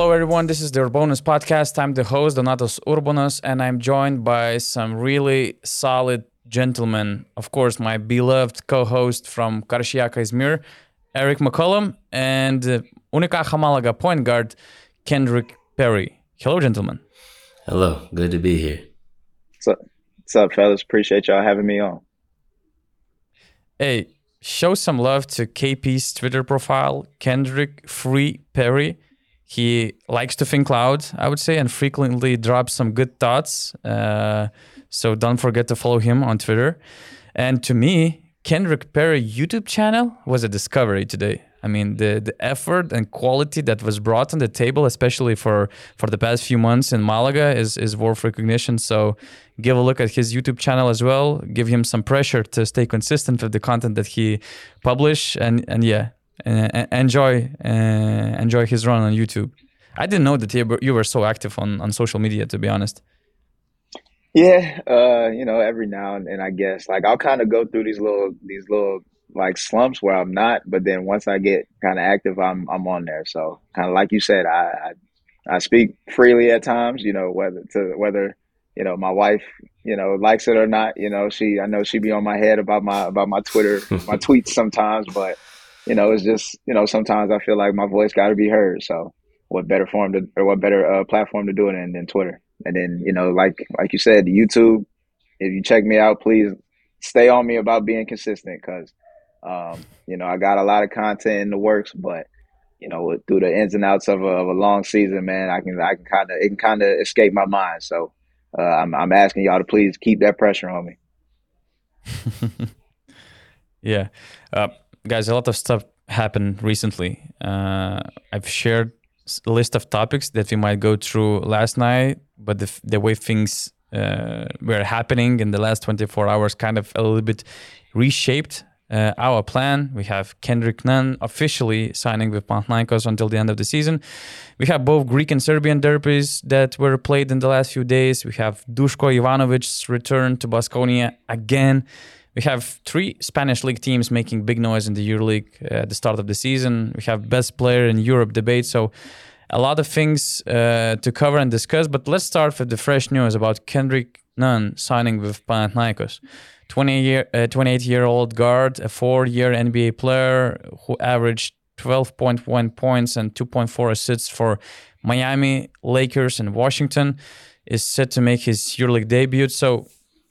Hello, everyone. This is the Urbonus podcast. I'm the host, Donatas Urbonas, and I'm joined by some really solid gentlemen. Of course, my beloved co host from Karşıyaka Izmir, Errick McCollum, and uh, Unicaja Malaga point guard, Kendrick Perry. Hello, gentlemen. Hello. Good to be here. What's up, What's up fellas? Appreciate y'all having me on. Hey, show some love to KP's Twitter profile, Kendrick Free Perry he likes to think loud, I would say, and frequently drops some good thoughts. Uh, so don't forget to follow him on Twitter. And to me, Kendrick Perry YouTube channel was a discovery today. I mean, the the effort and quality that was brought on the table, especially for for the past few months in Malaga, is is worth recognition. So, give a look at his YouTube channel as well. Give him some pressure to stay consistent with the content that he publish. And and yeah, uh, enjoy uh, enjoy his run on YouTube. I didn't know that you were so active on, on social media, to be honest. Yeah, uh, you know, every now and then, I guess like I'll kind of go through these little these little like slumps where I'm not, but then once I get kind of active, I'm I'm on there. So kind of like you said, I, I I speak freely at times. You know, whether to whether you know my wife you know likes it or not. You know, she I know she be on my head about my about my Twitter my tweets sometimes, but you know, it's just, you know, sometimes I feel like my voice got to be heard. So what better form to, or what better uh, platform to do it in than Twitter? And then, you know, like, like you said, YouTube, if you check me out, please stay on me about being consistent. Cause, um, you know, I got a lot of content in the works, but, you know, through the ins and outs of a, of a long season, man, I can, I can kind of, it can kind of escape my mind. So, uh, I'm, I'm asking y'all to please keep that pressure on me. yeah. Uh, guys, a lot of stuff happened recently. Uh, I've shared a list of topics that we might go through last night, but the, the way things uh, were happening in the last 24 hours kind of a little bit reshaped uh, our plan. We have Kendrick Nunn officially signing with Panathinaikos until the end of the season. We have both Greek and Serbian derbies that were played in the last few days. We have Dusko Ivanovic's return to Baskonia again. We have three Spanish league teams making big noise in the EuroLeague uh, at the start of the season. We have best player in Europe debate. So a lot of things uh, to cover and discuss. But let's start with the fresh news about Kendrick Nunn signing with Panathinaikos. 20 year, uh, 28 year old guard, a four year NBA player who averaged 12.1 points and 2.4 assists for Miami, Lakers, and Washington, is set to make his EuroLeague debut. So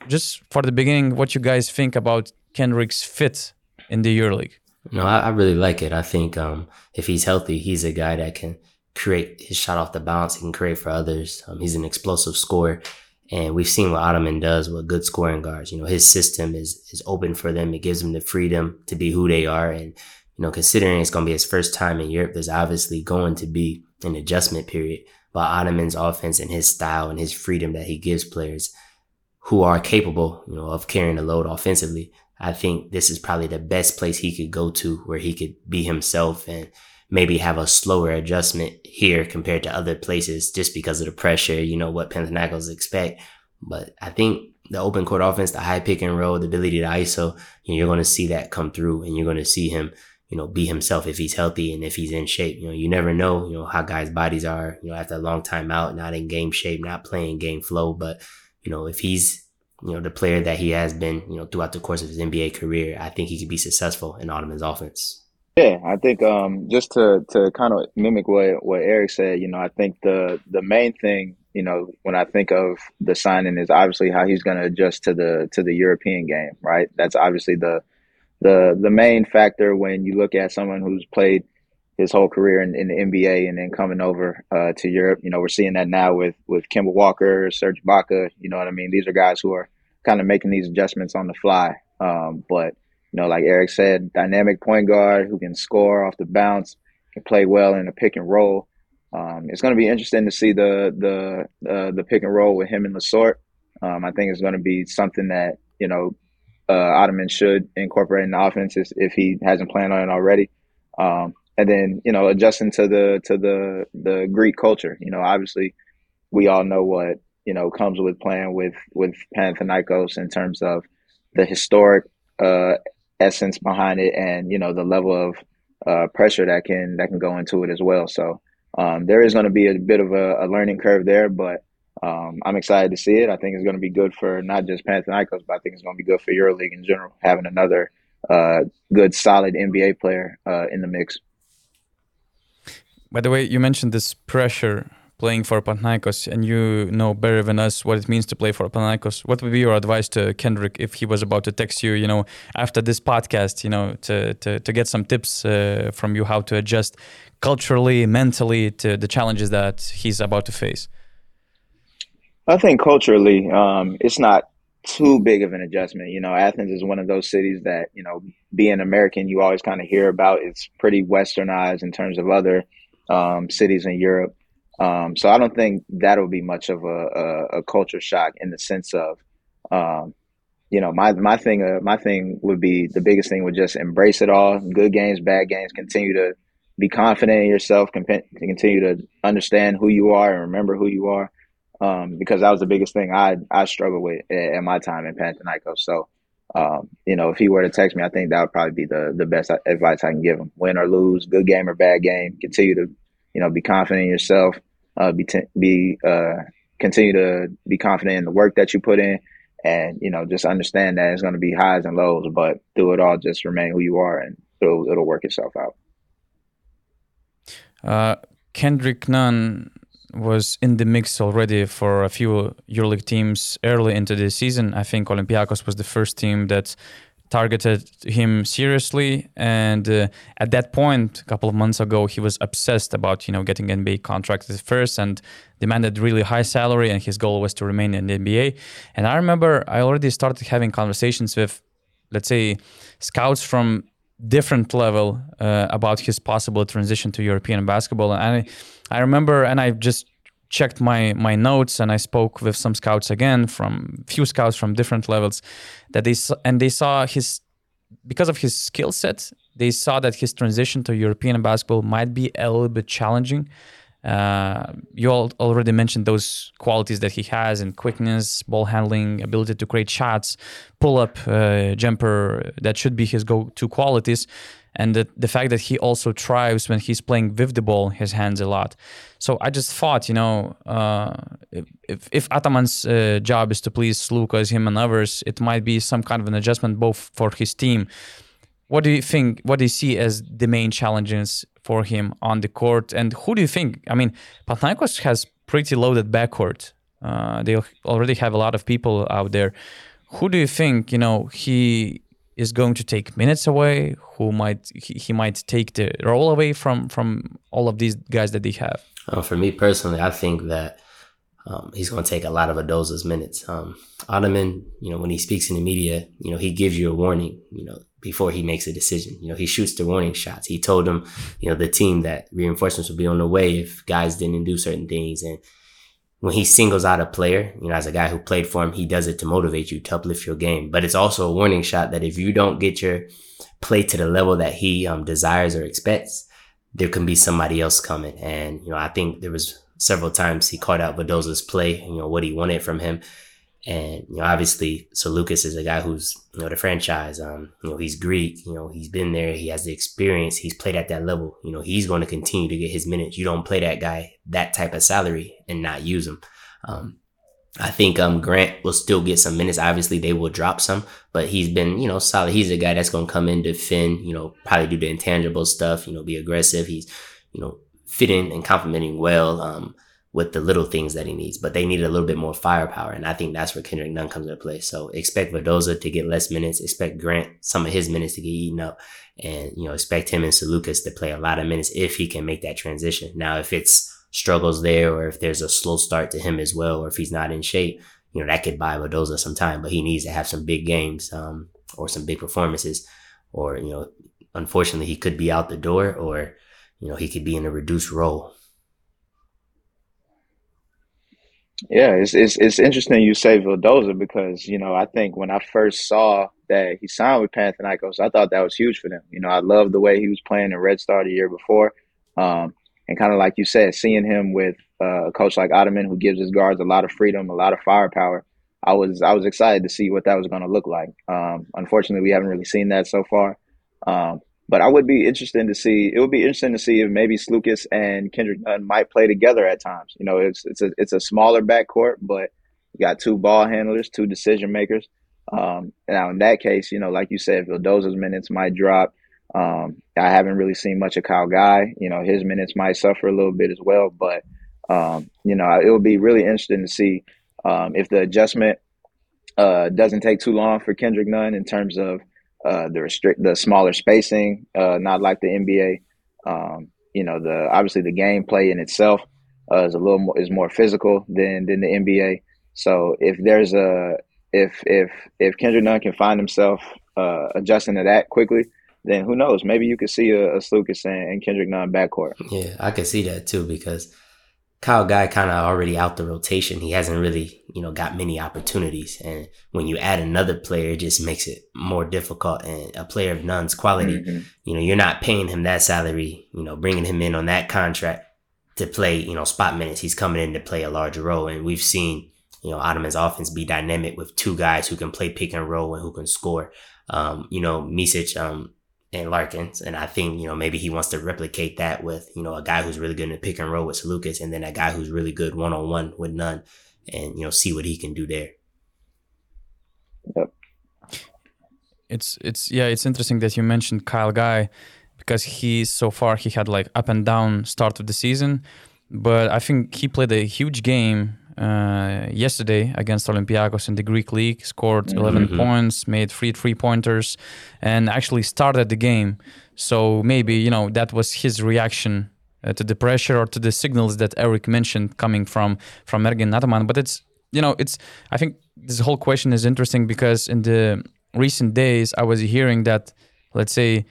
just for the beginning, what you guys think about Kendrick's fit in the EuroLeague? No, I, I really like it. I think um, if he's healthy, he's a guy that can create his shot off the bounce. He can create for others. Um, he's an explosive scorer. And we've seen what Ataman does with good scoring guards. You know, his system is is open for them. It gives them the freedom to be who they are. And, you know, considering it's going to be his first time in Europe, there's obviously going to be an adjustment period. But Ataman's offense and his style and his freedom that he gives players – who are capable, you know, of carrying the load offensively. I think this is probably the best place he could go to where he could be himself and maybe have a slower adjustment here compared to other places just because of the pressure, you know, what Panathinaikos expect. But I think the open court offense, the high pick and roll, the ability to ISO, you're going to see that come through and you're going to see him, you know, be himself if he's healthy and if he's in shape. You know, you never know, you know, how guys' bodies are, you know, after a long time out, not in game shape, not playing game flow, but you know, if he's, you know, the player that he has been, you know, throughout the course of his NBA career, I think he could be successful in Ataman's offense. Yeah, I think um, just to to kind of mimic what what Errick said, you know, I think the the main thing, you know, when I think of the signing is obviously how he's going to adjust to the to the European game, right? That's obviously the the the main factor when you look at someone who's played his whole career in, in the NBA and then coming over uh, to Europe. You know, we're seeing that now with with Kemba Walker, Serge Ibaka. You know what I mean? These are guys who are kind of making these adjustments on the fly. Um, but you know, like Errick said, dynamic point guard who can score off the bounce, can play well in a pick and roll. Um, it's going to be interesting to see the the uh, the pick and roll with him and Lessort. Um, I think it's going to be something that you know uh, Ataman should incorporate in the offense if he hasn't planned on it already. Um, and then you know adjusting to the to the the Greek culture. You know, obviously, we all know what you know comes with playing with with Panathinaikos in terms of the historic uh, essence behind it, and you know the level of uh, pressure that can that can go into it as well. So um, there is going to be a bit of a, a learning curve there, but um, I'm excited to see it. I think it's going to be good for not just Panathinaikos, but I think it's going to be good for EuroLeague in general, having another uh, good, solid NBA player uh, in the mix. By the way, you mentioned this pressure playing for Panathinaikos, and you know better than us what it means to play for Panathinaikos. What would be your advice to Kendrick if he was about to text you, you know, after this podcast, you know, to to, to get some tips uh, from you how to adjust culturally, mentally to the challenges that he's about to face? I think culturally, um, it's not too big of an adjustment. You know, Athens is one of those cities that, you know, being American, you always kind of hear about. It's pretty westernized in terms of other um, cities in Europe. Um, so I don't think that'll be much of a, a, a culture shock in the sense of, um, you know, my my thing uh, my thing would be the biggest thing would just embrace it all. Good games, bad games. Continue to be confident in yourself. Continue to understand who you are and remember who you are, um, because that was the biggest thing I I struggled with at, at my time in Panathinaikos. So. Um, you know, if he were to text me, I think that would probably be the the best advice I can give him. Win or lose, good game or bad game, continue to, you know, be confident in yourself, uh, be t- be uh, continue to be confident in the work that you put in, and you know just understand that it's going to be highs and lows, but through it all, just remain who you are, and it'll it'll work itself out. Uh, Kendrick Nunn was in the mix already for a few EuroLeague teams early into the season. I think Olympiacos was the first team that targeted him seriously. And uh, at that point a couple of months ago he was obsessed about you know getting nba contracted first and demanded really high salary and his goal was to remain in the nba and i remember i already started having conversations with let's say scouts from different level uh, about his possible transition to european basketball. And i i remember and i just checked my my notes and I spoke with some scouts again from few scouts from different levels that they and they saw his because of his skill set they saw that his transition to European basketball might be a little bit challenging. Uh, you all already mentioned those qualities that he has in quickness, ball handling, ability to create shots, pull up, uh, jumper. That should be his go-to qualities and the, the fact that he also thrives when he's playing with the ball his hands a lot. So i just thought you know uh, if, if ataman's uh, job is to please Sloukas him and others it might be some kind of an adjustment both for his team. What do you think what do you see as the main challenges for him on the court? And who do you think i mean Panathinaikos has pretty loaded backcourt. Uh, they already have a lot of people out there. Who do you think you know he is going to take minutes away, who might he, he might take the role away from from all of these guys that they have. Uh, for me personally, I think that um, he's going to take a lot of Vildoza's minutes. Um, Ataman, you know, when he speaks in the media, you know, he gives you a warning, you know, before he makes a decision. You know, he shoots the warning shots. He told them, you know, the team that reinforcements would be on the way if guys didn't do certain things. And when he singles out a player, you know, as a guy who played for him, he does it to motivate you, to uplift your game. But it's also a warning shot that if you don't get your play to the level that he um, desires or expects, there can be somebody else coming. And, you know, I think there was several times he called out Vildoza's play, you know, what he wanted from him. And, you know, obviously, Sloukas is a guy who's, you know, the franchise, um, you know, he's Greek, you know, he's been there, he has the experience, he's played at that level. You know, he's going to continue to get his minutes. You don't play that guy that type of salary and not use him. Um, I think um Grant will still get some minutes. Obviously, they will drop some, but he's been, you know, solid. He's a guy that's gonna come in, defend, you know, probably do the intangible stuff, you know, be aggressive. He's, you know, fitting and complementing well. Um, with the little things that he needs, but they need a little bit more firepower. And I think that's where Kendrick Nunn comes into play. So expect Vildoza to get less minutes, expect Grant some of his minutes to get eaten up, and you know, expect him and Sloukas to play a lot of minutes if he can make that transition. Now, if it's struggles there or if there's a slow start to him as well, or if he's not in shape, you know, that could buy Vildoza some time, but he needs to have some big games, um, or some big performances, or, you know, unfortunately he could be out the door or, you know, he could be in a reduced role Yeah, it's it's it's interesting you say Vildoza because you know I think when I first saw that he signed with Panathinaikos, I thought that was huge for them. You know, I loved the way he was playing in Red Star the year before, um, and kind of like you said, seeing him with uh, a coach like Ataman who gives his guards a lot of freedom, a lot of firepower. I was I was excited to see what that was going to look like. Um, unfortunately, we haven't really seen that so far. Um, but I would be interested to see. It would be interesting to see if maybe Sloukas and Kendrick Nunn might play together at times. You know, it's it's a it's a smaller backcourt, but you got two ball handlers, two decision makers. Um, now in that case, you know, like you said, Vildoza's minutes might drop. Um, I haven't really seen much of Kyle Guy. You know, his minutes might suffer a little bit as well, but um, you know, it would be really interesting to see um, if the adjustment uh, doesn't take too long for Kendrick Nunn in terms of uh, the restrict the smaller spacing, uh, not like the NBA. Um, you know, the obviously the gameplay in itself uh, is a little more is more physical than than the NBA. So if there's a if if if Kendrick Nunn can find himself uh, adjusting to that quickly, then who knows? Maybe you could see a, a Sloukas and, and Kendrick Nunn backcourt. Yeah, I could see that too because Kyle Guy kind of already out the rotation. He hasn't really, you know, got many opportunities. And when you add another player, it just makes it more difficult. And a player of Nunn's quality, mm-hmm. you know, you're not paying him that salary, you know, bringing him in on that contract to play, you know, spot minutes. He's coming in to play a larger role. And we've seen, you know, Ataman's offense be dynamic with two guys who can play pick and roll and who can score. Um, you know, Micic, um, and Larkins. And I think, you know, maybe he wants to replicate that with, you know, a guy who's really good in the pick and roll with Sloukas and then a guy who's really good one on one with Nunn and, you know, see what he can do there. Yep. It's it's yeah, it's interesting that you mentioned Kyle Guy because he so far he had like up and down start of the season. But I think he played a huge game uh, yesterday against Olympiacos in the Greek league, scored mm-hmm. 11 mm-hmm. points, made three three pointers, and actually started the game. So maybe you know that was his reaction uh, to the pressure or to the signals that Errick mentioned coming from from Ergin Ataman. But it's you know it's I think this whole question is interesting because in the recent days I was hearing that let's say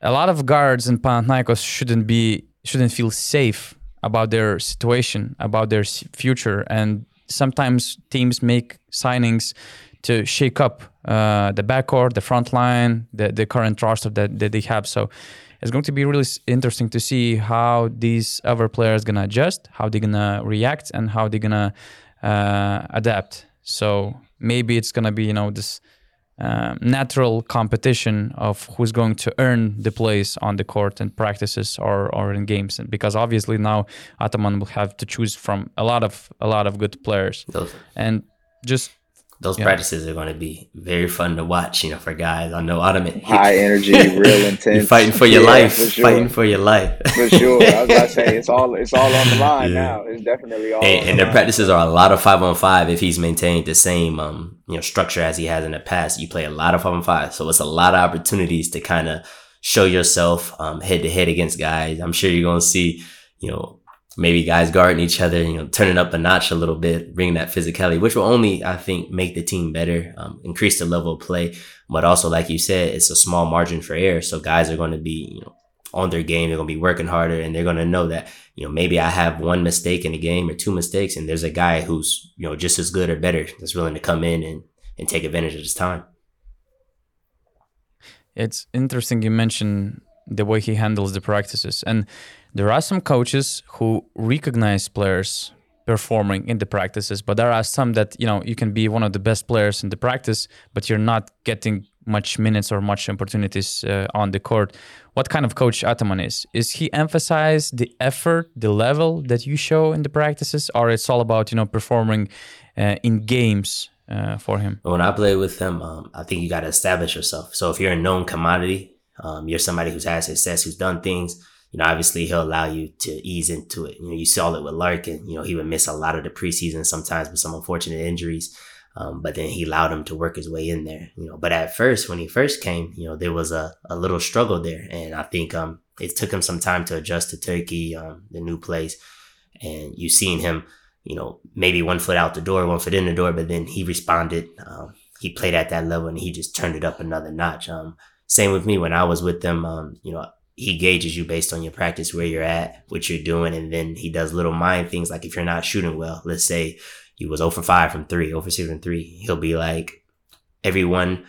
a lot of guards in Panathinaikos shouldn't be shouldn't feel safe about their situation, about their future, and sometimes teams make signings to shake up uh, the backcourt, the front line, the, the current roster that, that they have. So it's going to be really interesting to see how these other players gonna adjust, how they're gonna react, and how they're gonna uh, adapt. So maybe it's gonna be you know this um, natural competition of who's going to earn the place on the court in practices or, or in games. And because obviously now Ataman will have to choose from a lot of a lot of good players. And just those yeah. practices are going to be very fun to watch, you know, for guys. I know Ataman high energy, real intense. You're fighting for your yeah, life, for sure. fighting for your life. for sure, I was about to say it's all it's all on the line yeah. now. It's definitely all. And, and the their practices are a lot of five on five. If he's maintained the same, um, you know, structure as he has in the past, you play a lot of five on five. So it's a lot of opportunities to kind of show yourself um head to head against guys. I'm sure you're going to see, you know, maybe guys guarding each other, you know, turning up a notch a little bit, bringing that physicality, which will only, I think, make the team better, um, increase the level of play. But also, like you said, it's a small margin for error. So guys are going to be, you know, on their game. They're going to be working harder and they're going to know that, you know, maybe I have one mistake in a game or two mistakes and there's a guy who's, you know, just as good or better that's willing to come in and, and take advantage of his time. It's interesting you mentioned the way he handles the practices. And there are some coaches who recognize players performing in the practices, but there are some that you know you can be one of the best players in the practice, but you're not getting much minutes or much opportunities uh, on the court. What kind of coach Ataman is? Is he emphasize the effort, the level that you show in the practices, or it's all about you know performing uh, in games uh, for him? When I play with him, um, I think you got to establish yourself. So if you're a known commodity, um, you're somebody who's had success, who's done things you know, obviously he'll allow you to ease into it. You know, you saw it with Larkin. You know, he would miss a lot of the preseason sometimes with some unfortunate injuries. Um, but then he allowed him to work his way in there. You know, but at first, when he first came, you know, there was a, a little struggle there, and I think um it took him some time to adjust to Turkey, um, the new place, and you seen him, you know, maybe one foot out the door, one foot in the door, but then he responded. Um, he played at that level, and he just turned it up another notch. Um, same with me when I was with them. Um, you know, he gauges you based on your practice, where you're at, what you're doing, and then he does little mind things like if you're not shooting well, let's say you was 0 for 5 from 3, 0 for 6 from 3, he'll be like, everyone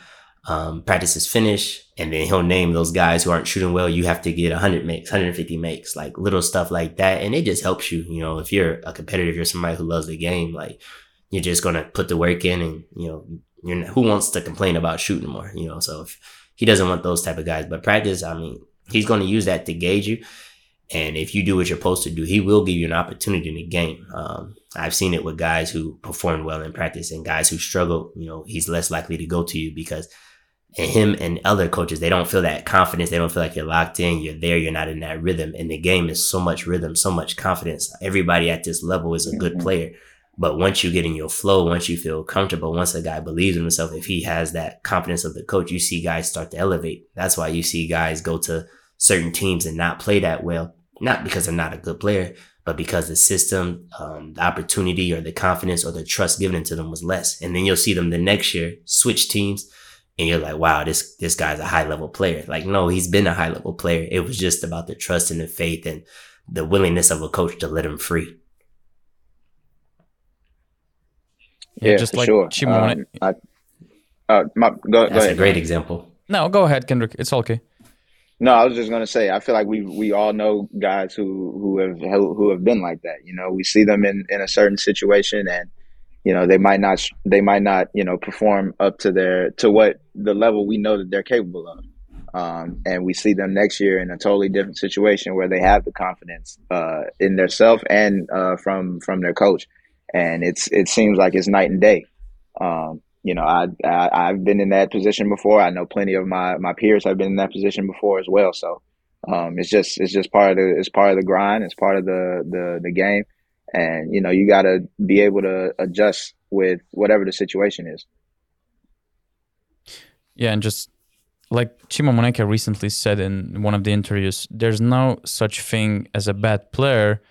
um, practice is finished, and then he'll name those guys who aren't shooting well. You have to get 100 makes, 150 makes, like little stuff like that, and it just helps you. You know, if you're a competitor, if you're somebody who loves the game, like you're just gonna put the work in, and you know, you're who wants to complain about shooting more, you know. So if he doesn't want those type of guys. But practice, I mean, he's going to use that to gauge you. And if you do what you're supposed to do, he will give you an opportunity in the game. Um, I've seen it with guys who perform well in practice and guys who struggle. You know, he's less likely to go to you because and him and other coaches, they don't feel that confidence. They don't feel like you're locked in. You're there. You're not in that rhythm. And the game is so much rhythm, so much confidence. Everybody at this level is a good mm-hmm. player. But once you get in your flow, once you feel comfortable, once a guy believes in himself, if he has that confidence of the coach, you see guys start to elevate. That's why you see guys go to certain teams and not play that well. Not because they're not a good player, but because the system, um, the opportunity or the confidence or the trust given to them was less. And then you'll see them the next year switch teams and you're like, wow, this this guy's a high level player. Like, no, he's been a high level player. It was just about the trust and the faith and the willingness of a coach to let him free. Yeah, yeah just like sure. Um, I, uh, my, go, That's go ahead, a great example. No, go ahead, Kendrick. It's okay. No, I was just gonna say. I feel like we we all know guys who who have who have been like that. You know, we see them in in a certain situation, and you know they might not they might not you know perform up to their to what the level we know that they're capable of um, and we see them next year in a totally different situation where they have the confidence uh, in their self and uh, from from their coach and it's it seems like it's night and day um, you know I, I have been in that position before. I know plenty of my my peers have been in that position before as well. So um, it's just it's just part of the it's part of the grind. It's part of the the the game. And you know you got to be able to adjust with whatever the situation is. Yeah and just like Chima Moneke recently said in one of the interviews there's no such thing as a bad player.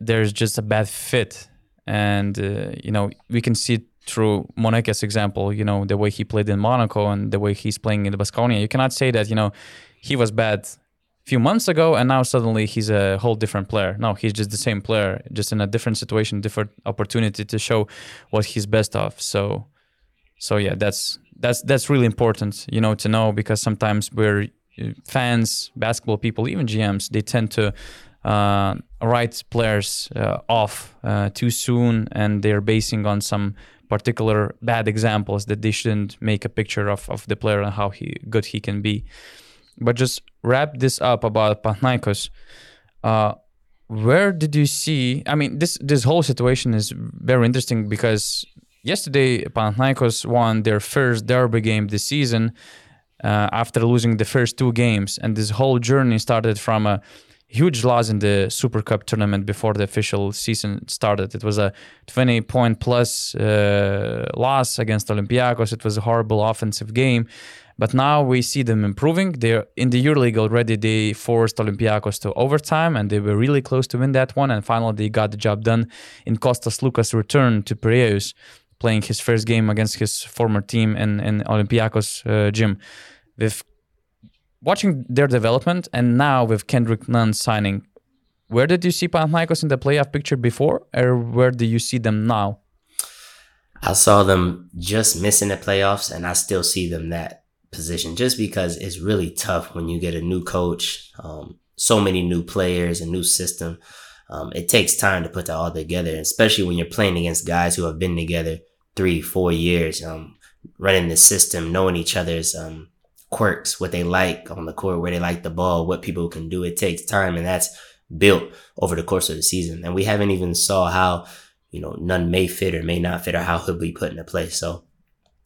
There's just a bad fit. And uh, you know we can see through Moneke's example you know the way he played in Monaco and the way he's playing in the Baskonia, you cannot say that you know he was bad a few months ago and now suddenly he's a whole different player. No he's just the same player just in a different situation different opportunity to show what he's best of. So so yeah that's that's that's really important you know to know because sometimes we're uh, fans basketball people even gms they tend to uh, write players uh, off uh, too soon and they're basing on some particular bad examples that they shouldn't make a picture of, of the player and how he good he can be but just wrap this up about Panathinaikos. Uh, where did you see? I mean, this this whole situation is very interesting because yesterday Panathinaikos won their first derby game this season uh, after losing the first two games, and this whole journey started from a huge loss in the Super Cup tournament before the official season started. It was a 20 point plus uh, loss against Olympiacos. It was a horrible offensive game. But now we see them improving. They're in the EuroLeague already. They forced Olympiacos to overtime, and they were really close to win that one. And finally, they got the job done in Kostas Sloukas' return to Piraeus, playing his first game against his former team in in Olympiacos uh, gym. With watching their development, and now with Kendrick Nunn signing, where did you see Panathinaikos in the playoff picture before, or where do you see them now? I saw them just missing the playoffs, and I still see them that position just because it's really tough when you get a new coach, um, so many new players, a new system. Um, it takes time to put that all together, especially when you're playing against guys who have been together three, four years, um, running the system, knowing each other's um, quirks, what they like on the court, where they like the ball, what people can do. It takes time, and that's built over the course of the season. And we haven't even saw how you know Nunn may fit or may not fit, or how he'll be put into place. So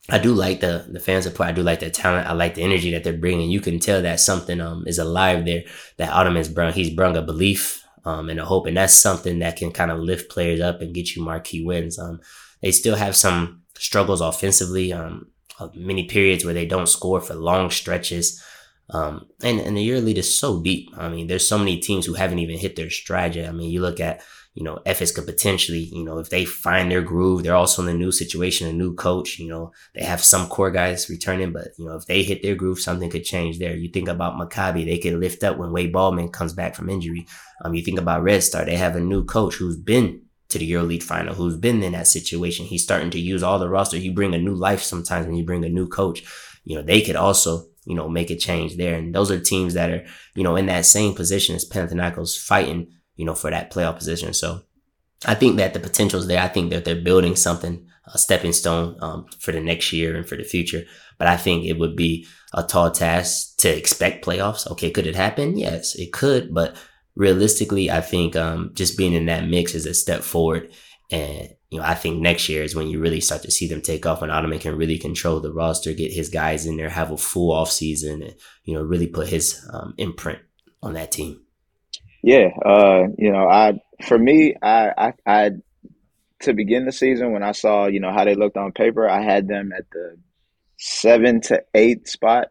I do like the the fan support. I do like the talent. I like the energy that they're bringing. You can tell that something um is alive there. That has brung. He's brung a belief um and a hope, and that's something that can kind of lift players up and get you marquee wins. Um, they still have some struggles offensively. Um, many periods where they don't score for long stretches. Um, and and the EuroLeague is so deep. I mean, there's so many teams who haven't even hit their stride yet. I mean, you look at you know, Efes could potentially, you know, if they find their groove, they're also in a new situation, a new coach, you know, they have some core guys returning, but, you know, if they hit their groove, something could change there. You think about Maccabi, they could lift up when Wade Baldwin comes back from injury. Um, you think about Red Star, they have a new coach who's been to the EuroLeague final, who's been in that situation. He's starting to use all the roster. You bring a new life sometimes when you bring a new coach. You know, they could also, you know, make a change there. And those are teams that are, you know, in that same position as Panathinaikos fighting you know, for that playoff position. So I think that the potential is there. I think that they're building something a stepping stone um, for the next year and for the future. But I think it would be a tall task to expect playoffs. Okay, could it happen? Yes, it could. But realistically, I think um, just being in that mix is a step forward. And you know, I think next year is when you really start to see them take off when Ataman can really control the roster, get his guys in there, have a full off season, and you know, really put his um, imprint on that team. Yeah, uh, you know, I for me, I, I, I to begin the season when I saw you know how they looked on paper, I had them at the seven to eight spot,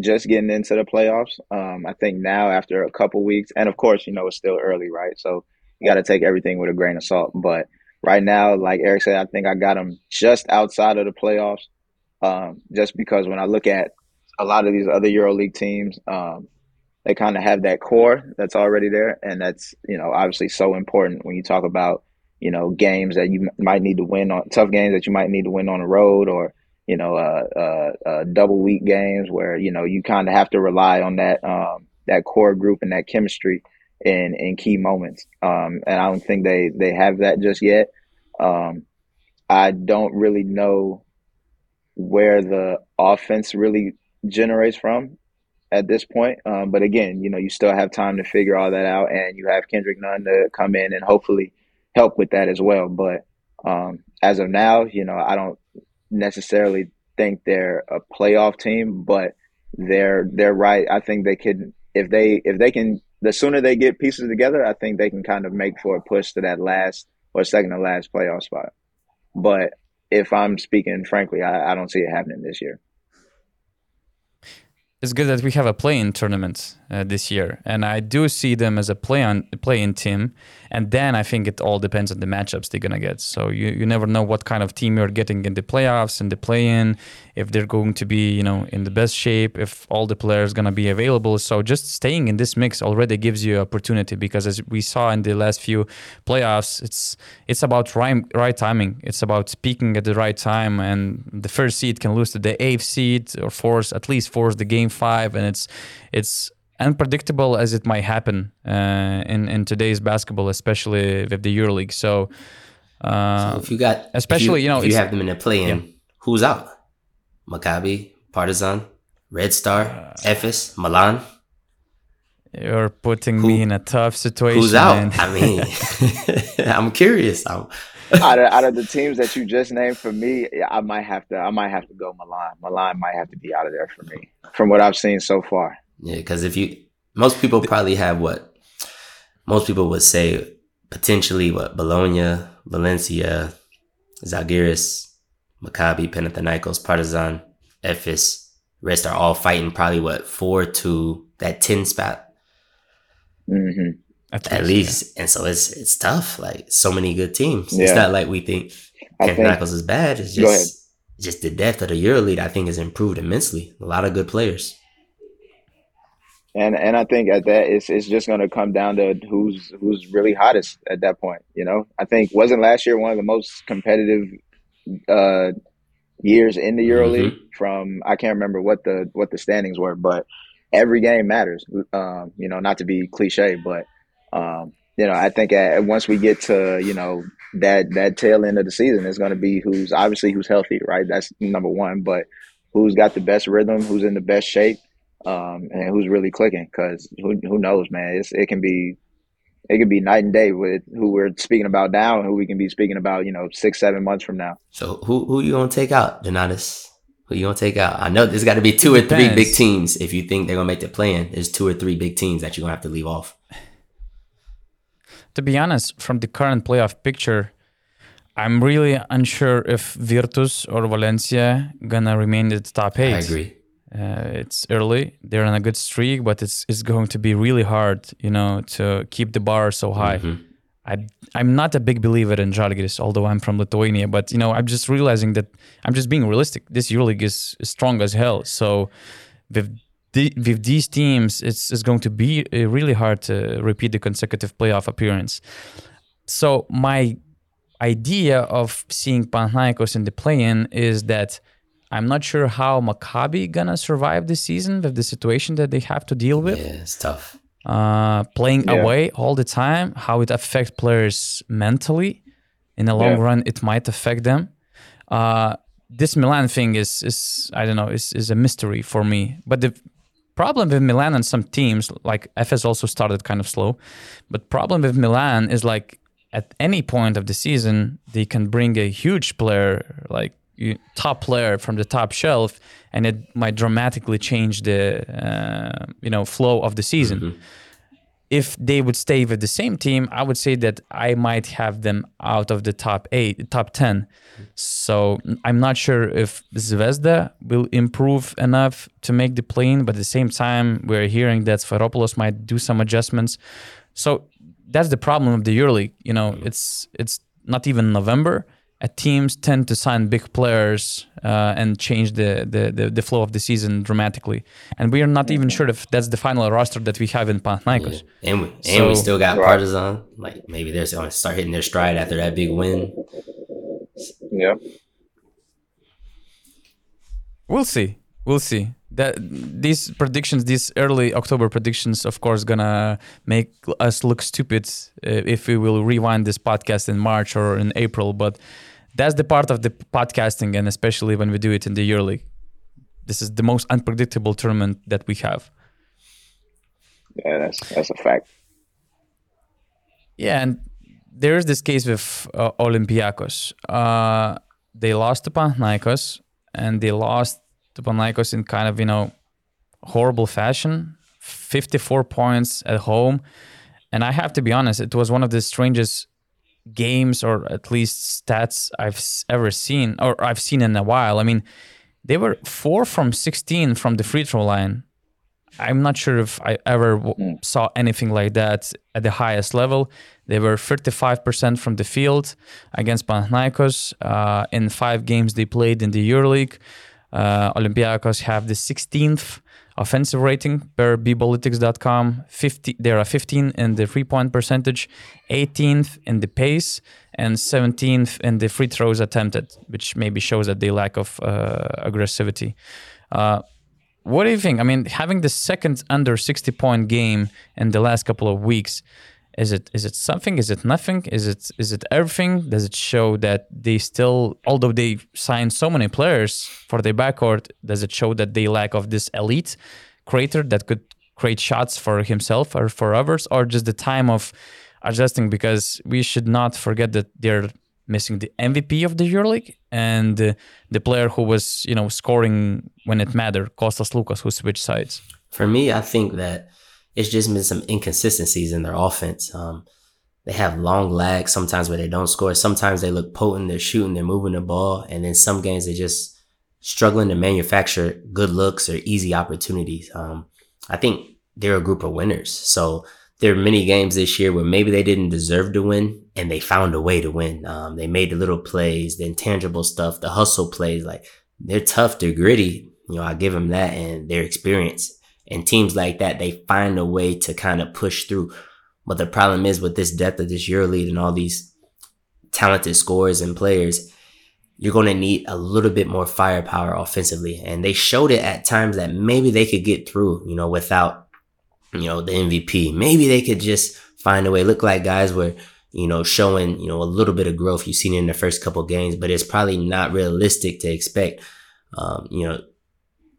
just getting into the playoffs. Um, I think now after a couple weeks, and of course, you know it's still early, right? So you got to take everything with a grain of salt. But right now, like Errick said, I think I got them just outside of the playoffs, um, just because when I look at a lot of these other EuroLeague teams, um, they kind of have that core that's already there, and that's you know obviously so important when you talk about you know games that you might need to win on tough games that you might need to win on the road or you know, uh, uh, uh, double week games where you know you kind of have to rely on that um, that core group and that chemistry in in key moments. Um, and I don't think they they have that just yet. Um, I don't really know where the offense really generates from at this point. Um, but again, you know, you still have time to figure all that out, and you have Kendrick Nunn to come in and hopefully help with that as well. But um, as of now, you know, I don't necessarily think they're a playoff team, but they're they're right. I think they can if they if they can the sooner they get pieces together, I think they can kind of make for a push to that last or second to last playoff spot. But if I'm speaking frankly, I, I don't see it happening this year it's good that we have a play-in tournament uh, this year, and I do see them as a play-on play-in team. And then I think it all depends on the matchups they're gonna get. So you, you never know what kind of team you're getting in the playoffs and the play-in, if they're going to be you know in the best shape, if all the players gonna be available. So just staying in this mix already gives you opportunity because as we saw in the last few playoffs, it's it's about right, right timing. It's about peaking at the right time, and the first seed can lose to the eighth seed or force at least force the game five, and it's it's unpredictable as it might happen uh, in in today's basketball, especially with the EuroLeague. So, uh, so if you got, especially you, you, know, you have them in the play-in, yeah. who's out? Maccabi, Partizan, Red Star, uh, Efes, Milan. You're putting Who, me in a tough situation. Who's out? Man. I mean, I'm curious. I'm, out of out of the teams that you just named for me, I might have to I might have to go Milan. Milan might have to be out of there for me from what I've seen so far. Yeah, because if you, most people probably have what most people would say potentially what Bologna, Valencia, Žalgiris, Maccabi, Panathinaikos, Partizan, Efes, rest are all fighting probably what four to that ten spot. Mm-hmm. At least, yeah. and so it's it's tough. Like so many good teams. Yeah. It's not like we think Panathinaikos is bad. It's just just the depth of the EuroLeague. I think has improved immensely. A lot of good players and and I think at that it's it's just going to come down to who's who's really hottest at that point. You know, I think wasn't last year one of the most competitive uh, years in the EuroLeague. Mm-hmm. From I can't remember what the what the standings were, but every game matters. Um, you know, not to be cliche, but um, you know, I think at, once we get to you know that that tail end of the season, it's going to be who's obviously who's healthy, right? That's number one, but who's got the best rhythm, who's in the best shape um, and who's really clicking. Because who who knows, man? It's, it can be it can be night and day with who we're speaking about now and who we can be speaking about, you know, six seven months from now. So who who you gonna take out, Donatas? Who you gonna take out? I know there's got to be two or three big teams. If you think they're gonna make the plan, there's two or three big teams that you're gonna have to leave off. To be honest, from the current playoff picture, I'm really unsure if Virtus or Valencia gonna remain at the top eight. I agree. Uh, it's early. They're on a good streak, but it's it's going to be really hard, you know, to keep the bar so high. Mm-hmm. I I'm not a big believer in Žalgiris, although I'm from Lithuania. But you know, I'm just realizing that I'm just being realistic. This EuroLeague is, is strong as hell. So with the, with these teams, it's it's going to be uh, really hard to repeat the consecutive playoff appearance. So my idea of seeing Panathinaikos in the play-in is that I'm not sure how Maccabi gonna survive this season with the situation that they have to deal with. Yeah, it's tough. Uh, playing yeah. away all the time, how it affects players mentally. In the long yeah. run, it might affect them. Uh, this Milan thing is is I don't know is is a mystery for me. But the problem with Milan and some teams like Efes also started kind of slow, but problem with Milan is like at any point of the season they can bring a huge player like top player from the top shelf and it might dramatically change the uh, you know flow of the season. Mm-hmm if they would stay with the same team, I would say that I might have them out of the top eight, top 10. So I'm not sure if Zvezda will improve enough to make the plane, but at the same time, we're hearing that Sfairopoulos might do some adjustments. So that's the problem of the EuroLeague. You know, it's it's not even November teams tend to sign big players uh, and change the, the, the, the, flow of the season dramatically. And we are not even sure if that's the final roster that we have in Panathinaikos. Yeah. And, we, and so, we still got Partizan. Like maybe they're going to start hitting their stride after that big win. Yeah. We'll see. We'll see. That these predictions, these early October predictions, of course, gonna make us look stupid uh, if we will rewind this podcast in March or in April. But that's the part of the podcasting, and especially when we do it in the yearly This is the most unpredictable tournament that we have. Yeah, that's that's a fact. Yeah, and there is this case with uh, Olympiacos. Uh, they lost to Panathinaikos, and they lost to Panathinaikos in kind of you know horrible fashion. 54 points at home, and I have to be honest, it was one of the strangest games or at least stats I've ever seen or I've seen in a while. I mean, they were four from 16 from the free throw line. I'm not sure if I ever w- hmm. saw anything like that at the highest level. They were 35% from the field against Panathinaikos. Uh, in five games they played in the EuroLeague, uh, Olympiacos have the 16th offensive rating per bballistics.com 50 there are 15 in the three point percentage 18th in the pace and 17th in the free throws attempted which maybe shows that they lack of uh, aggressivity. Uh, what do you think? I mean having the second under 60 point game in the last couple of weeks is it is it something? Is it nothing? Is it is it everything? Does it show that they still although they signed so many players for their backcourt does it show that they lack of this elite creator that could create shots for himself or for others? Or just the time of adjusting? Because we should not forget that they're missing the MVP of the EuroLeague and uh, the player who was you know scoring when it mattered Kostas Sloukas who switched sides. For me I think that it's just been some inconsistencies in their offense. Um, they have long lags sometimes where they don't score. Sometimes they look potent, they're shooting, they're moving the ball, and then some games they're just struggling to manufacture good looks or easy opportunities. Um, I think they're a group of winners. So there are many games this year where maybe they didn't deserve to win and they found a way to win. Um, they made the little plays, the intangible stuff, the hustle plays. Like they're tough, they're gritty. You know, I give them that and their experience. And teams like that, they find a way to kind of push through. But the problem is with this depth of this EuroLeague and all these talented scorers and players, you're going to need a little bit more firepower offensively. And they showed it at times that maybe they could get through, you know, without, you know, the MVP. Maybe they could just find a way. Look like guys were, you know, showing, you know, a little bit of growth you've seen in the first couple games, but it's probably not realistic to expect, um, you know,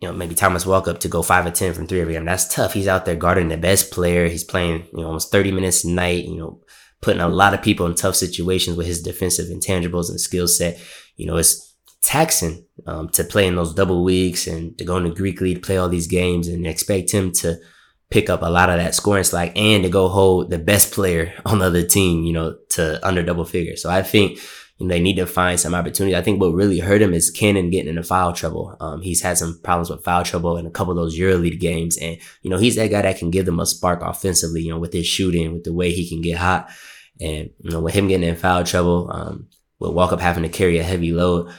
you know, maybe Thomas Walkup to go five or 10 from three every game. That's tough. He's out there guarding the best player. He's playing, you know, almost 30 minutes a night, you know, putting a lot of people in tough situations with his defensive intangibles and skill set. You know, it's taxing, um, to play in those double weeks and to go into Greek league, play all these games and expect him to pick up a lot of that scoring slack and to go hold the best player on the other team, you know, to under double figures. So I think, and they need to find some opportunity. I think what really hurt him is Canaan getting into foul trouble. Um, he's had some problems with foul trouble in a couple of those EuroLeague games, and you know he's that guy that can give them a spark offensively. You know, with his shooting, with the way he can get hot, and you know with him getting in foul trouble, um, with Walkup having to carry a heavy load.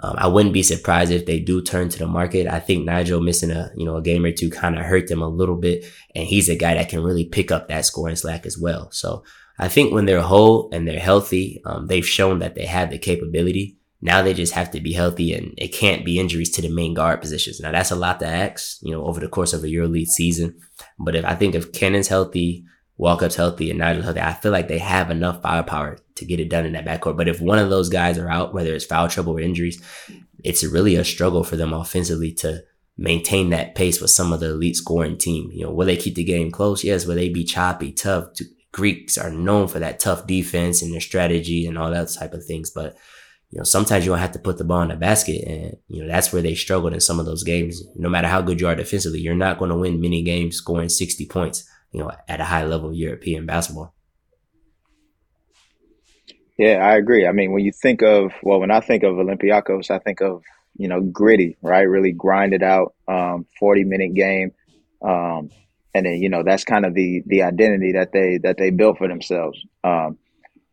Um, I wouldn't be surprised if they do turn to the market. I think Nigel missing a you know a game or two kind of hurt them a little bit, and he's a guy that can really pick up that scoring slack as well. So I think when they're whole and they're healthy, um, they've shown that they have the capability. Now they just have to be healthy and it can't be injuries to the main guard positions. Now that's a lot to ask, you know, over the course of a EuroLeague season. But if I think if Canaan's healthy, Walkup's healthy and Nigel's healthy, I feel like they have enough firepower to get it done in that backcourt. But if one of those guys are out, whether it's foul trouble or injuries, it's really a struggle for them offensively to maintain that pace with some of the elite scoring team. You know, will they keep the game close? Yes. Will they be choppy, tough? Greeks are known for that tough defense and their strategy and all that type of things. But you know, sometimes you don't have to put the ball in the basket. And, you know, that's where they struggled in some of those games. No matter how good you are defensively, you're not going to win many games scoring 60 points, you know, at a high level European basketball. Yeah, I agree. I mean, when you think of, well, when I think of Olympiacos, I think of, you know, gritty, right? Really grinded out, um, 40 minute game. Um, and then, you know, that's kind of the, the identity that they, that they built for themselves. Um,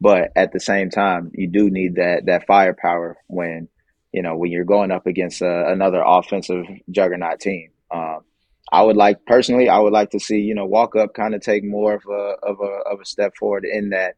but at the same time, you do need that that firepower when you know when you're going up against uh, another offensive juggernaut team. Um, I would like personally, I would like to see you know Walkup kind of take more of a of a of a step forward in that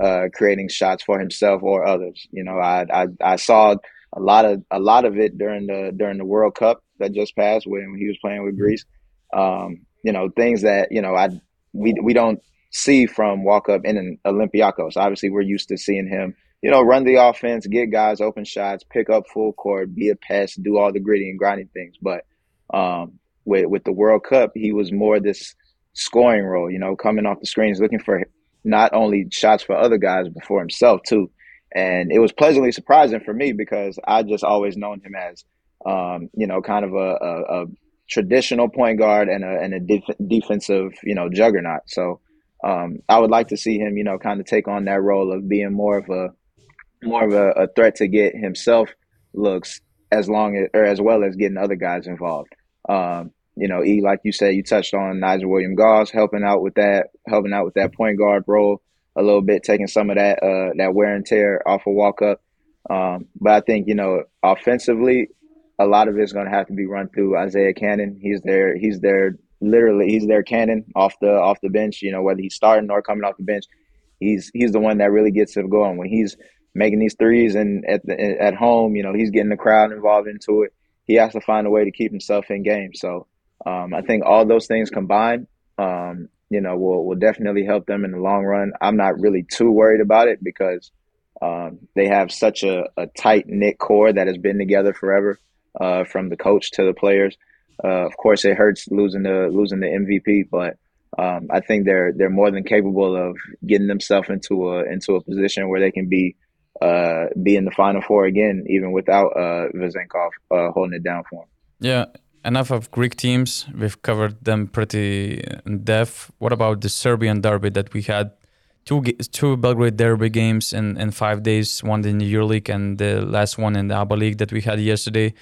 uh, creating shots for himself or others. You know, I, I I saw a lot of a lot of it during the during the World Cup that just passed when he was playing with Greece. Um, you know, things that you know I we we don't see from Walkup in an Olympiacos. Obviously, we're used to seeing him, you know, run the offense, get guys open shots, pick up full court, be a pest, do all the gritty and grinding things. But um, with with the World Cup, he was more this scoring role, you know, coming off the screens, looking for not only shots for other guys but for himself too. And it was pleasantly surprising for me because I just always known him as, um, you know, kind of a, a, a traditional point guard and a, and a def- defensive, you know, juggernaut. So um, I would like to see him, you know, kind of take on that role of being more of a more of a, a threat to get himself looks as long as or as well as getting other guys involved. Um, you know, E, like you said, you touched on Nigel Williams-Goss helping out with that, helping out with that point guard role a little bit, taking some of that uh, that wear and tear off a of Walkup. Um, but I think you know, offensively, a lot of it's going to have to be run through Isaiah Canaan. He's there. he's there. literally he's their cannon off the off the bench. You know whether he's starting or coming off the bench, he's he's the one that really gets it going when he's making these threes and at the, at home. You know he's getting the crowd involved into it. He has to find a way to keep himself in game. So um, I think all those things combined, um, you know, will will definitely help them in the long run. I'm not really too worried about it because um, they have such a, a tight knit core that has been together forever, uh, from the coach to the players. Uh, of course, it hurts losing the losing the MVP, but um, I think they're they're more than capable of getting themselves into a into a position where they can be uh, be in the final four again, even without uh, uh, holding it down for them. Yeah, enough of Greek teams. We've covered them pretty in depth. What about the Serbian derby that we had? Two two Belgrade derby games in, in five days. One in the EuroLeague and the last one in the ABA League that we had yesterday.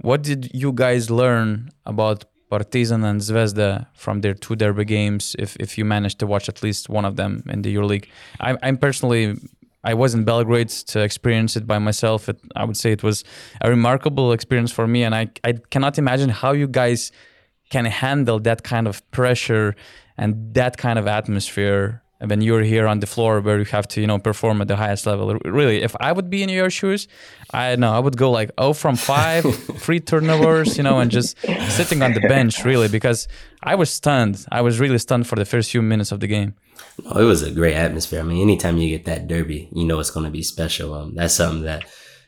What did you guys learn about Partizan and Zvezda from their two derby games? If if you managed to watch at least one of them in the EuroLeague, I, I'm personally I was in Belgrade to experience it by myself. It, I would say it was a remarkable experience for me, and I I cannot imagine how you guys can handle that kind of pressure and that kind of atmosphere when you're here on the floor where you have to you know perform at the highest level really if i would be in your shoes i know i would go like oh from five free turnovers you know and just sitting on the bench really because i was stunned. I was really stunned for the first few minutes of the game. Oh, it was a great atmosphere. I mean anytime you get that derby you know it's going to be special. Um, that's something that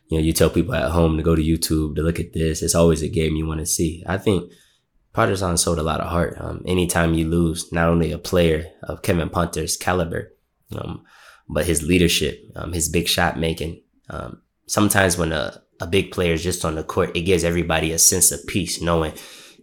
you know you tell people at home to go to youtube to look at this. It's always a game you want to see. I think Partizan showed a lot of heart. Um, anytime you lose, not only a player of Kevin Punter's caliber, um, but his leadership, um, his big shot making. Um, sometimes when a, a big player is just on the court, it gives everybody a sense of peace, knowing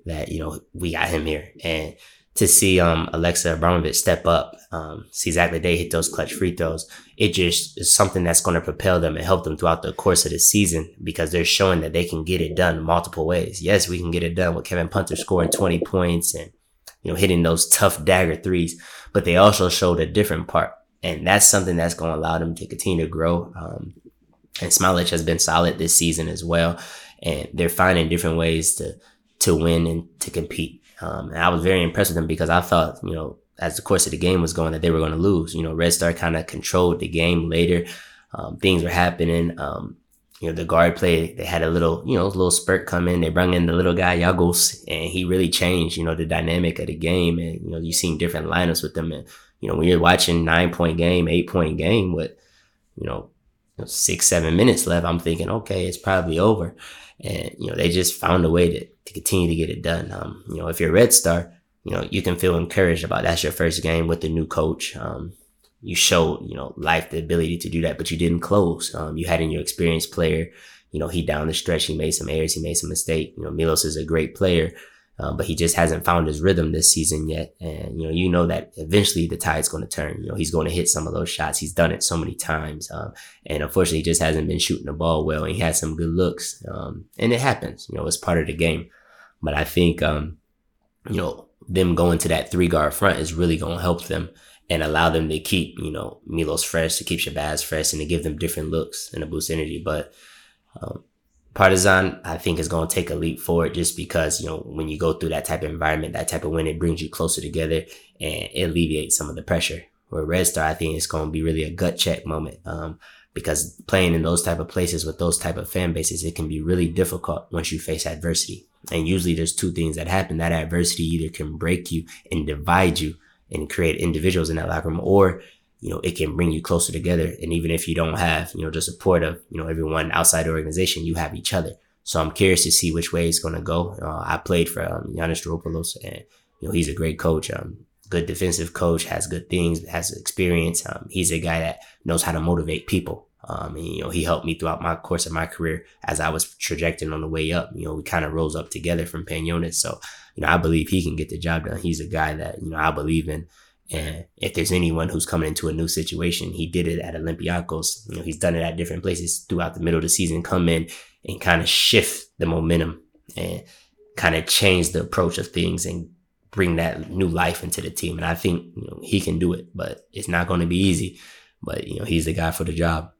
that, you know, we got him here. And to see um, Aleksa Avramovic step up, um, see Zach LeDay hit those clutch free throws, it just is something that's going to propel them and help them throughout the course of the season because they're showing that they can get it done multiple ways. Yes, we can get it done with Kevin Punter scoring 20 points and, you know, hitting those tough dagger threes, but they also showed a different part. And that's something that's going to allow them to continue to grow. Um, and Smailagic has been solid this season as well. And they're finding different ways to, to win and to compete. Um, and I was very impressed with them because I thought, you know, as the course of the game was going, that they were going to lose. You know, Red Star kind of controlled the game later. Um, things were happening. Um, you know, the guard play, they had a little, you know, little spurt come in. They brought in the little guy, Yagos, and he really changed, you know, the dynamic of the game. And, you know, you seen different lineups with them. And, you know, when you're watching nine point game, eight point game with, you know, six, seven minutes left, I'm thinking, okay, it's probably over. And, you know, they just found a way to, to continue to get it done. Um, you know, if you're Red Star, you know, you can feel encouraged about that's your first game with the new coach. Um, you showed, you know, life the ability to do that, but you didn't close. Um, you had in your experienced player, you know, he down the stretch, he made some errors, he made some mistake. You know, Milos is a great player, uh, but he just hasn't found his rhythm this season yet. And, you know, you know that eventually the tide's going to turn. You know, he's going to hit some of those shots. He's done it so many times. Um, and unfortunately, he just hasn't been shooting the ball well. And he had some good looks. Um, and it happens, you know, it's part of the game. But I think, um, you know, them going to that three guard front is really going to help them and allow them to keep, you know, Milos fresh, to keep Shabazz fresh, and to give them different looks and a boost energy. But um, Partizan, I think, is going to take a leap forward just because, you know, when you go through that type of environment, that type of win, it brings you closer together and it alleviates some of the pressure. Where Red Star, I think, is going to be really a gut check moment. Um, because playing in those type of places with those type of fan bases, it can be really difficult once you face adversity. And usually there's two things that happen. That adversity either can break you and divide you and create individuals in that locker room, or you know, it can bring you closer together. And even if you don't have, you know, the support of, you know, everyone outside the organization, you have each other. So I'm curious to see which way it's going to go. Uh, I played for um, Yiannis Sfairopoulos and, you know, he's a great coach. Um, good defensive coach, has good things, has experience. Um, he's a guy that knows how to motivate people. Um, and, you know, he helped me throughout my course of my career as I was trajecting on the way up. You know, we kind of rose up together from Panionios. So, you know, I believe he can get the job done. He's a guy that, you know, I believe in. And if there's anyone who's coming into a new situation, he did it at Olympiacos. You know, he's done it at different places throughout the middle of the season, come in and kind of shift the momentum and kind of change the approach of things and bring that new life into the team. And I think, you know, he can do it, but it's not going to be easy. But, you know, he's the guy for the job.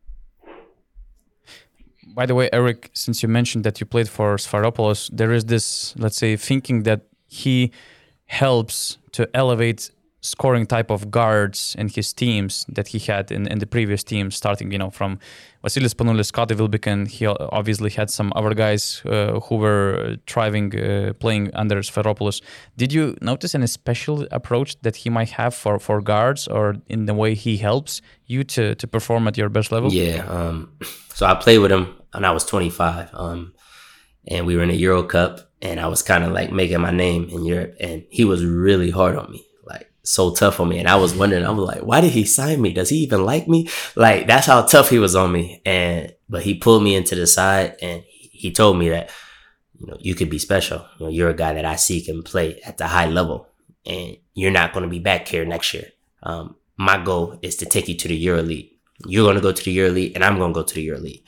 By the way, Errick, since you mentioned that you played for Sfairopoulos, there is this, let's say, thinking that he helps to elevate scoring type of guards in his teams that he had in, in the previous teams, starting, you know, from Vasilis Spanoulis, Scottie Wilbekin. He obviously had some other guys uh, who were thriving, uh, playing under Sfairopoulos. Did you notice any special approach that he might have for, for guards or in the way he helps you to, to perform at your best level? Yeah. Um, so I played with him when I was 25. Um, and we were in a Euro Cup and I was kind of like making my name in Europe and he was really hard on me like so tough on me. And I was wondering, I was like, why did he sign me? Does he even like me? Like, that's how tough he was on me. And, but he pulled me into the side and he told me that, you know, you could be special. You know, you're a guy that I see can play at the high level and you're not going to be back here next year. Um, my goal is to take you to the EuroLeague. You're going to go to the EuroLeague and I'm going to go to the EuroLeague.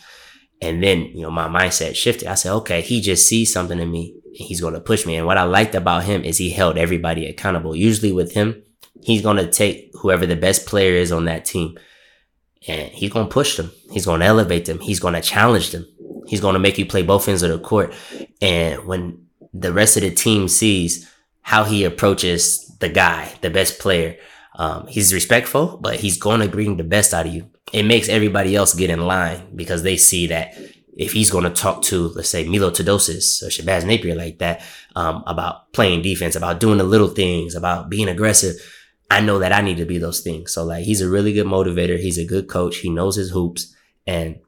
And then, you know, my mindset shifted. I said, okay, he just sees something in me and he's going to push me. And what I liked about him is he held everybody accountable. Usually with him, he's going to take whoever the best player is on that team and he's going to push them. He's going to elevate them. He's going to challenge them. He's going to make you play both ends of the court. And when the rest of the team sees how he approaches the guy, the best player, um, he's respectful, but he's going to bring the best out of you. It makes everybody else get in line because they see that if he's going to talk to, let's say, Milos Teodosic or Shabazz Napier like that, um, about playing defense, about doing the little things, about being aggressive, I know that I need to be those things. So like, he's a really good motivator. He's a good coach. He knows his hoops and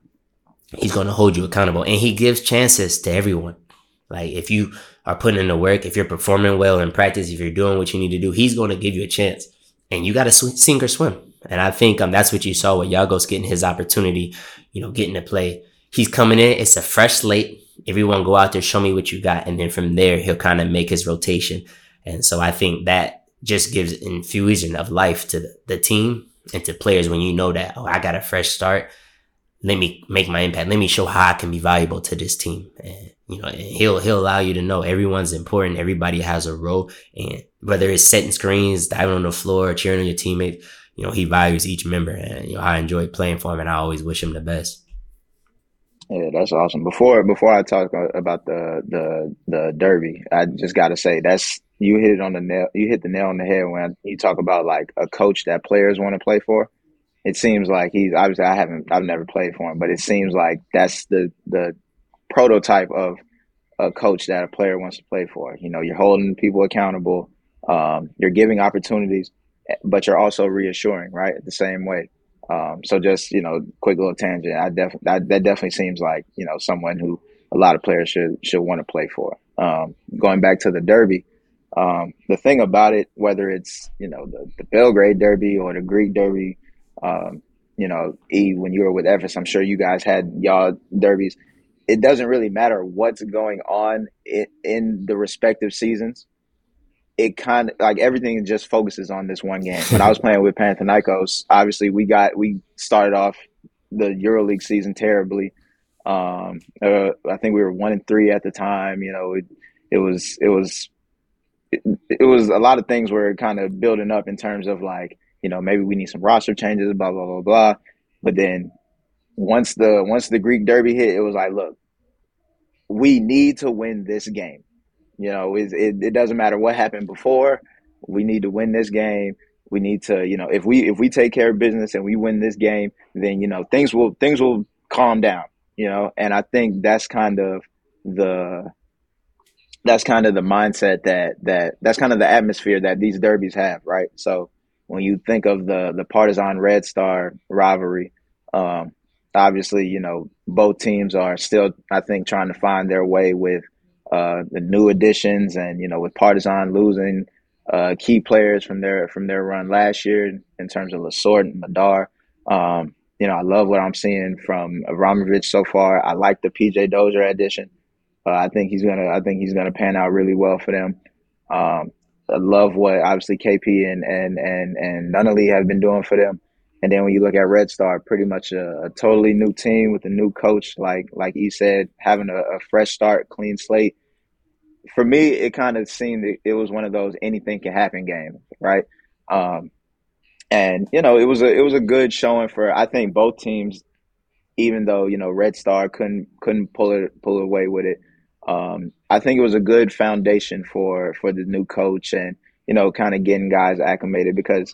he's going to hold you accountable and he gives chances to everyone. Like if you are putting in the work, if you're performing well in practice, if you're doing what you need to do, he's going to give you a chance and you got to sink or swim. And I think um, that's what you saw with Yagos getting his opportunity, you know, getting to play he's coming in. It's a fresh slate. Everyone go out there, show me what you got. And then from there, he'll kind of make his rotation. And so I think that just gives infusion of life to the, team and to players when you know that, oh, I got a fresh start. Let me make my impact. Let me show how I can be valuable to this team. And, you know, and he'll, he'll allow you to know everyone's important. Everybody has a role and whether it's setting screens, diving on the floor, cheering on your teammates, you know, he values each member and, you know, I enjoy playing for him and I always wish him the best. Yeah, that's awesome. Before before I talk about the the the derby, I just got to say that's you hit it on the nail. You hit the nail on the head when you talk about like a coach that players want to play for. It seems like he's obviously I haven't I've never played for him, but it seems like that's the the prototype of a coach that a player wants to play for. You know, you're holding people accountable. Um, you're giving opportunities. But you're also reassuring, right? The same way. Um, so just you know, quick little tangent. I definitely that, definitely seems like you know someone who a lot of players should should want to play for. Um, going back to the Derby, um, the thing about it, whether it's you know the, the Belgrade Derby or the Greek Derby, um, you know, E when you were with Efes, I'm sure you guys had y'all derbies. It doesn't really matter what's going on in, in the respective seasons it kind of like everything just focuses on this one game. When I was playing with Panathinaikos, obviously we got we started off the EuroLeague season terribly. Um, uh, I think we were one and three at the time. You know, it, it was it was it, it was a lot of things were kind of building up in terms of like you know maybe we need some roster changes, blah blah blah blah. But then once the once the Greek Derby hit, it was like, look, we need to win this game. You know, it, it, it doesn't matter what happened before. We need to win this game. We need to, you know, if we if we take care of business and we win this game, then you know things will things will calm down. You know, and I think that's kind of the that's kind of the mindset that that that's kind of the atmosphere that these derbies have, right? So when you think of the the Partizan Red Star rivalry, um, obviously, you know, both teams are still, I think, trying to find their way with uh, the new additions, and you know, with Partizan losing uh, key players from their from their run last year in terms of Lessort and Madar. Um, you know, I love what I'm seeing from Avramovic so far. I like the PJ Dozier addition. Uh, I think he's gonna. I think he's gonna pan out really well for them. Um, I love what obviously KP and and and and Nunnally have been doing for them. And then when you look at Red Star, pretty much a, a totally new team with a new coach, like like he said, having a, a fresh start, clean slate. For me, it kind of seemed it, it was one of those anything can happen games, right? Um, and you know, it was a it was a good showing for I think both teams. Even though you know Red Star couldn't couldn't pull it pull away with it, um, I think it was a good foundation for for the new coach and you know kind of getting guys acclimated because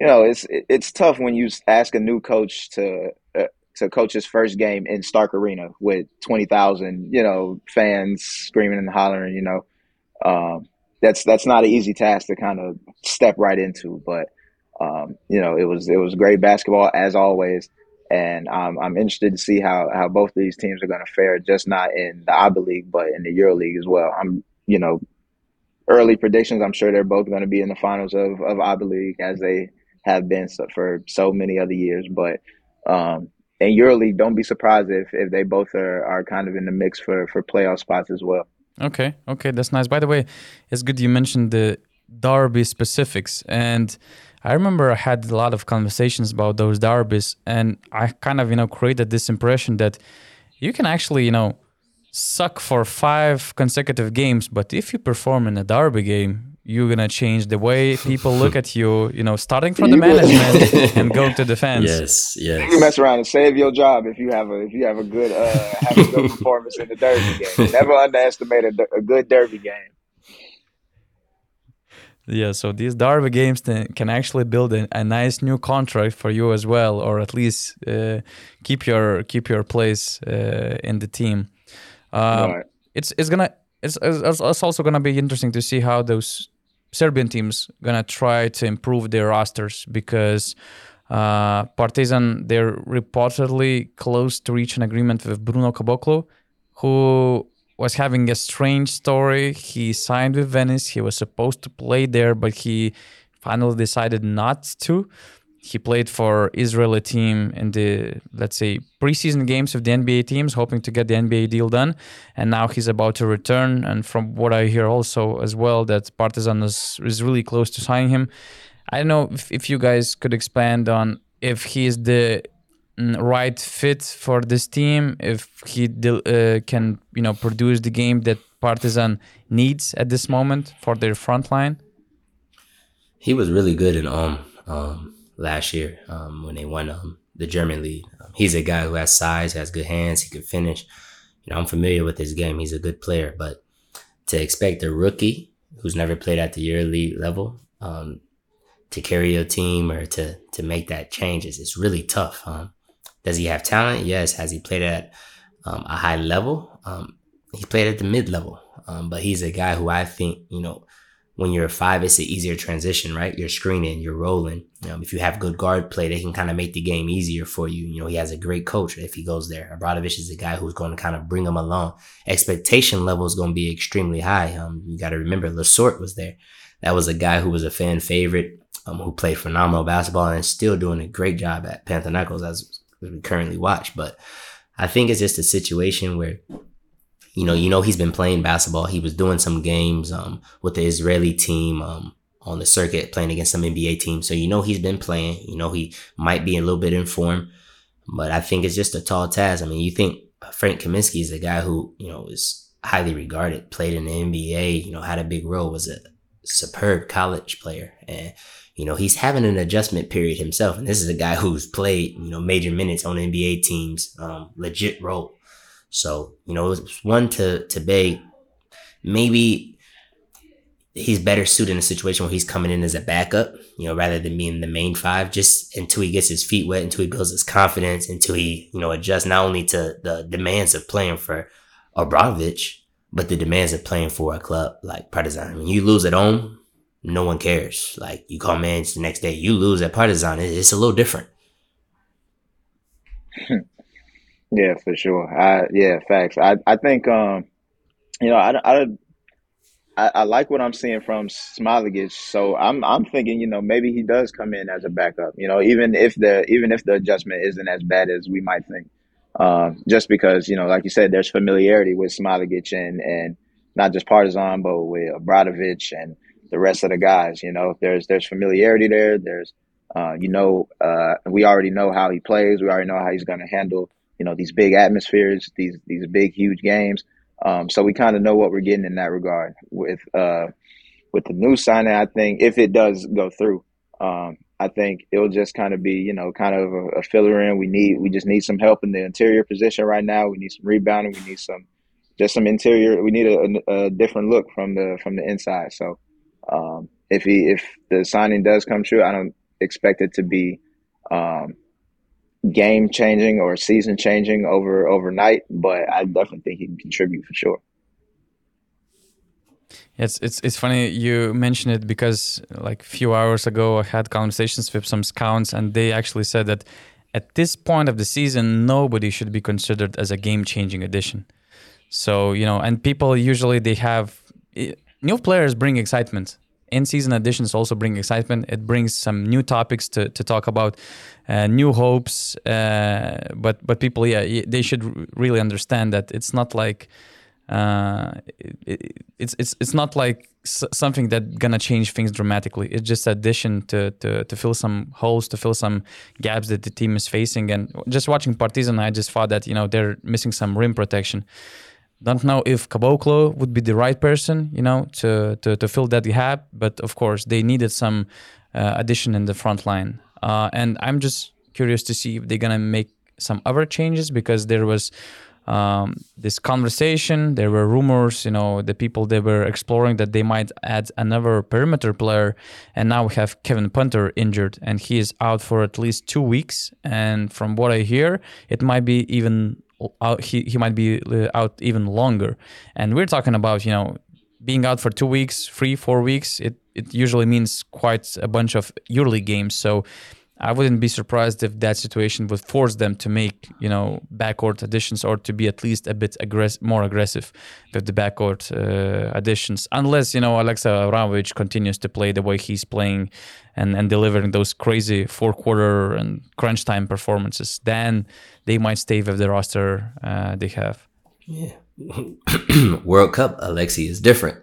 you know, it's it's tough when you ask a new coach to uh, to coach his first game in Stark Arena with twenty thousand, you know, fans screaming and hollering. You know, um, that's that's not an easy task to kind of step right into. But um, you know, it was it was great basketball as always, and um, I'm interested to see how how both of these teams are going to fare, just not in the ABA League, but in the Euro League as well. I'm you know, early predictions. I'm sure they're both going to be in the finals of of ABA League as they have been so, for so many other years. But um, in EuroLeague, don't be surprised if, if they both are, are kind of in the mix for, for playoff spots as well. Okay, okay, that's nice. By the way, it's good you mentioned the derby specifics. And I remember I had a lot of conversations about those derbies, and I kind of, you know, created this impression that you can actually, you know, suck for five consecutive games, but if you perform in a derby game, you're gonna change the way people look at you. You know, starting from the management and going to the fans. Yes, yes. You can mess around and save your job if you have a if you have a good uh, have a good performance in the derby game. Never underestimate a, a good derby game. Yeah, so these derby games can actually build a, a, nice new contract for you as well, or at least uh, keep your keep your place uh, in the team. Um, right. It's it's gonna it's, it's it's also gonna be interesting to see how those Serbian teams gonna try to improve their rosters because uh, Partizan they're reportedly close to reach an agreement with Bruno Caboclo, who was having a strange story. He signed with Venice. He was supposed to play there, but he finally decided not to. He played for Israeli team in the let's say preseason games of the NBA teams, hoping to get the NBA deal done. And now he's about to return. And from what I hear also as well, that Partizan is, is really close to signing him. I don't know if, if you guys could expand on if he's the mm, right fit for this team, if he uh, can you know produce the game that Partizan needs at this moment for their front line. He was really good in um um last year um, when they won um, the German league. Um, he's a guy who has size, has good hands, he can finish. You know, I'm familiar with his game. He's a good player, but to expect a rookie who's never played at the EuroLeague level um, to carry a team or to to make that change is it's really tough. Um, does he have talent? Yes. Has he played at um, a high level? he played at the mid level, but he's a guy who I think you know when you're a five, it's an easier transition, right? You're screening, you're rolling. Um, if you have good guard play, they can kind of make the game easier for you. You know, he has a great coach if he goes there. Obradovic is a guy who's going to kind of bring him along. Expectation level is going to be extremely high. Um, you got to remember, Lessort was there. That was a guy who was a fan favorite, um, who played phenomenal basketball and is still doing a great job at Panathinaikos as we currently watch. But I think it's just a situation where you know, you know he's been playing basketball. He was doing some games um, with the Israeli team um, on the circuit, playing against some NBA teams. So you know he's been playing. You know he might be a little bit informed, but I think it's just a tall task. I mean, you think Frank Kaminsky is a guy who you know is highly regarded, played in the NBA, you know, had a big role, was a superb college player, and you know he's having an adjustment period himself. And this is a guy who's played you know major minutes on NBA teams, um, legit role. So, you know, it's one to, to Bey. Maybe he's better suited in a situation where he's coming in as a backup, you know, rather than being the main five, just until he gets his feet wet, until he builds his confidence, until he, you know, adjusts not only to the demands of playing for Obradovic, but the demands of playing for a club like Partizan. When you lose at home, no one cares. Like you call man the next day, you lose at Partizan, it's a little different. Yeah, for sure. I yeah, facts. I I think um, you know, I I I, I like what I'm seeing from Smailagic. So I'm I'm thinking, you know, maybe he does come in as a backup. You know, even if the even if the adjustment isn't as bad as we might think. Um, just because you know, like you said, there's familiarity with Smailagic and and not just Partizan, but with Obradovic and the rest of the guys. You know, there's there's familiarity there. There's uh, you know, uh, we already know how he plays. We already know how he's going to handle you know these big atmospheres, these these big huge games. Um, so we kind of know what we're getting in that regard. With uh, with the new signing, I think if it does go through, um, I think it'll just kind of be you know kind of a, a, filler in. We need we just need some help in the interior position right now. We need some rebounding. We need some just some interior. We need a, a, different look from the from the inside. So um, if he if the signing does come true, I don't expect it to be um, game changing or season changing over overnight, but I definitely think he can contribute for sure. It's it's it's funny you mention it because like a few hours ago I had conversations with some scouts and they actually said that at this point of the season nobody should be considered as a game changing addition. So you know, and people usually they have new players bring excitement in-season additions also bring excitement. It brings some new topics to, to talk about, uh, new hopes. Uh, but but people, yeah, they should really understand that it's not like uh, it, it's it's it's not like something that gonna change things dramatically. It's just addition to, to to fill some holes, to fill some gaps that the team is facing. And just watching Partizan, I just thought that you know they're missing some rim protection. Don't know if Caboclo would be the right person, you know, to, to, to fill that gap. But of course, they needed some uh, addition in the front line. Uh, and I'm just curious to see if they're gonna make some other changes because there was um, this conversation. There were rumors, you know, the people they were exploring that they might add another perimeter player, and now we have Kevin Punter injured, and he is out for at least two weeks. And from what I hear, it might be even out, he, he might be uh, out even longer. And we're talking about, you know, being out for two weeks, three, four weeks. It, it usually means quite a bunch of yearly games. So I wouldn't be surprised if that situation would force them to make, you know, backcourt additions or to be at least a bit aggress- more aggressive with the backcourt uh, additions, unless you know Aleksa Avramovic continues to play the way he's playing and and delivering those crazy four quarter and crunch time performances. Then they might stay with the roster uh, they have. Yeah, World Cup Alexi is different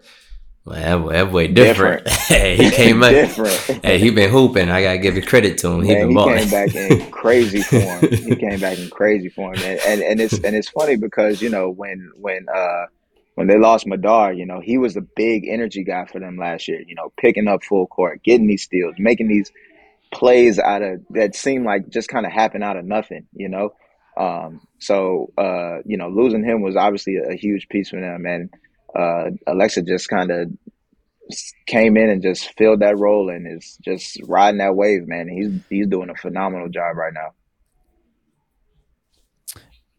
well, that, boy different. different. hey, he came up. different. Hey, he been hooping. I gotta give you credit to him. He, Man, he came back in crazy form. he came back in crazy form, and, and and it's and it's funny because you know when when uh when they lost Madar, you know he was a big energy guy for them last year. You know, picking up full court, getting these steals, making these plays out of that seemed like just kind of happened out of nothing. You know, um, so uh, you know losing him was obviously a, a huge piece for them, and uh, Aleksa just kind of came in and just filled that role and is just riding that wave, man. He's he's doing a phenomenal job right now.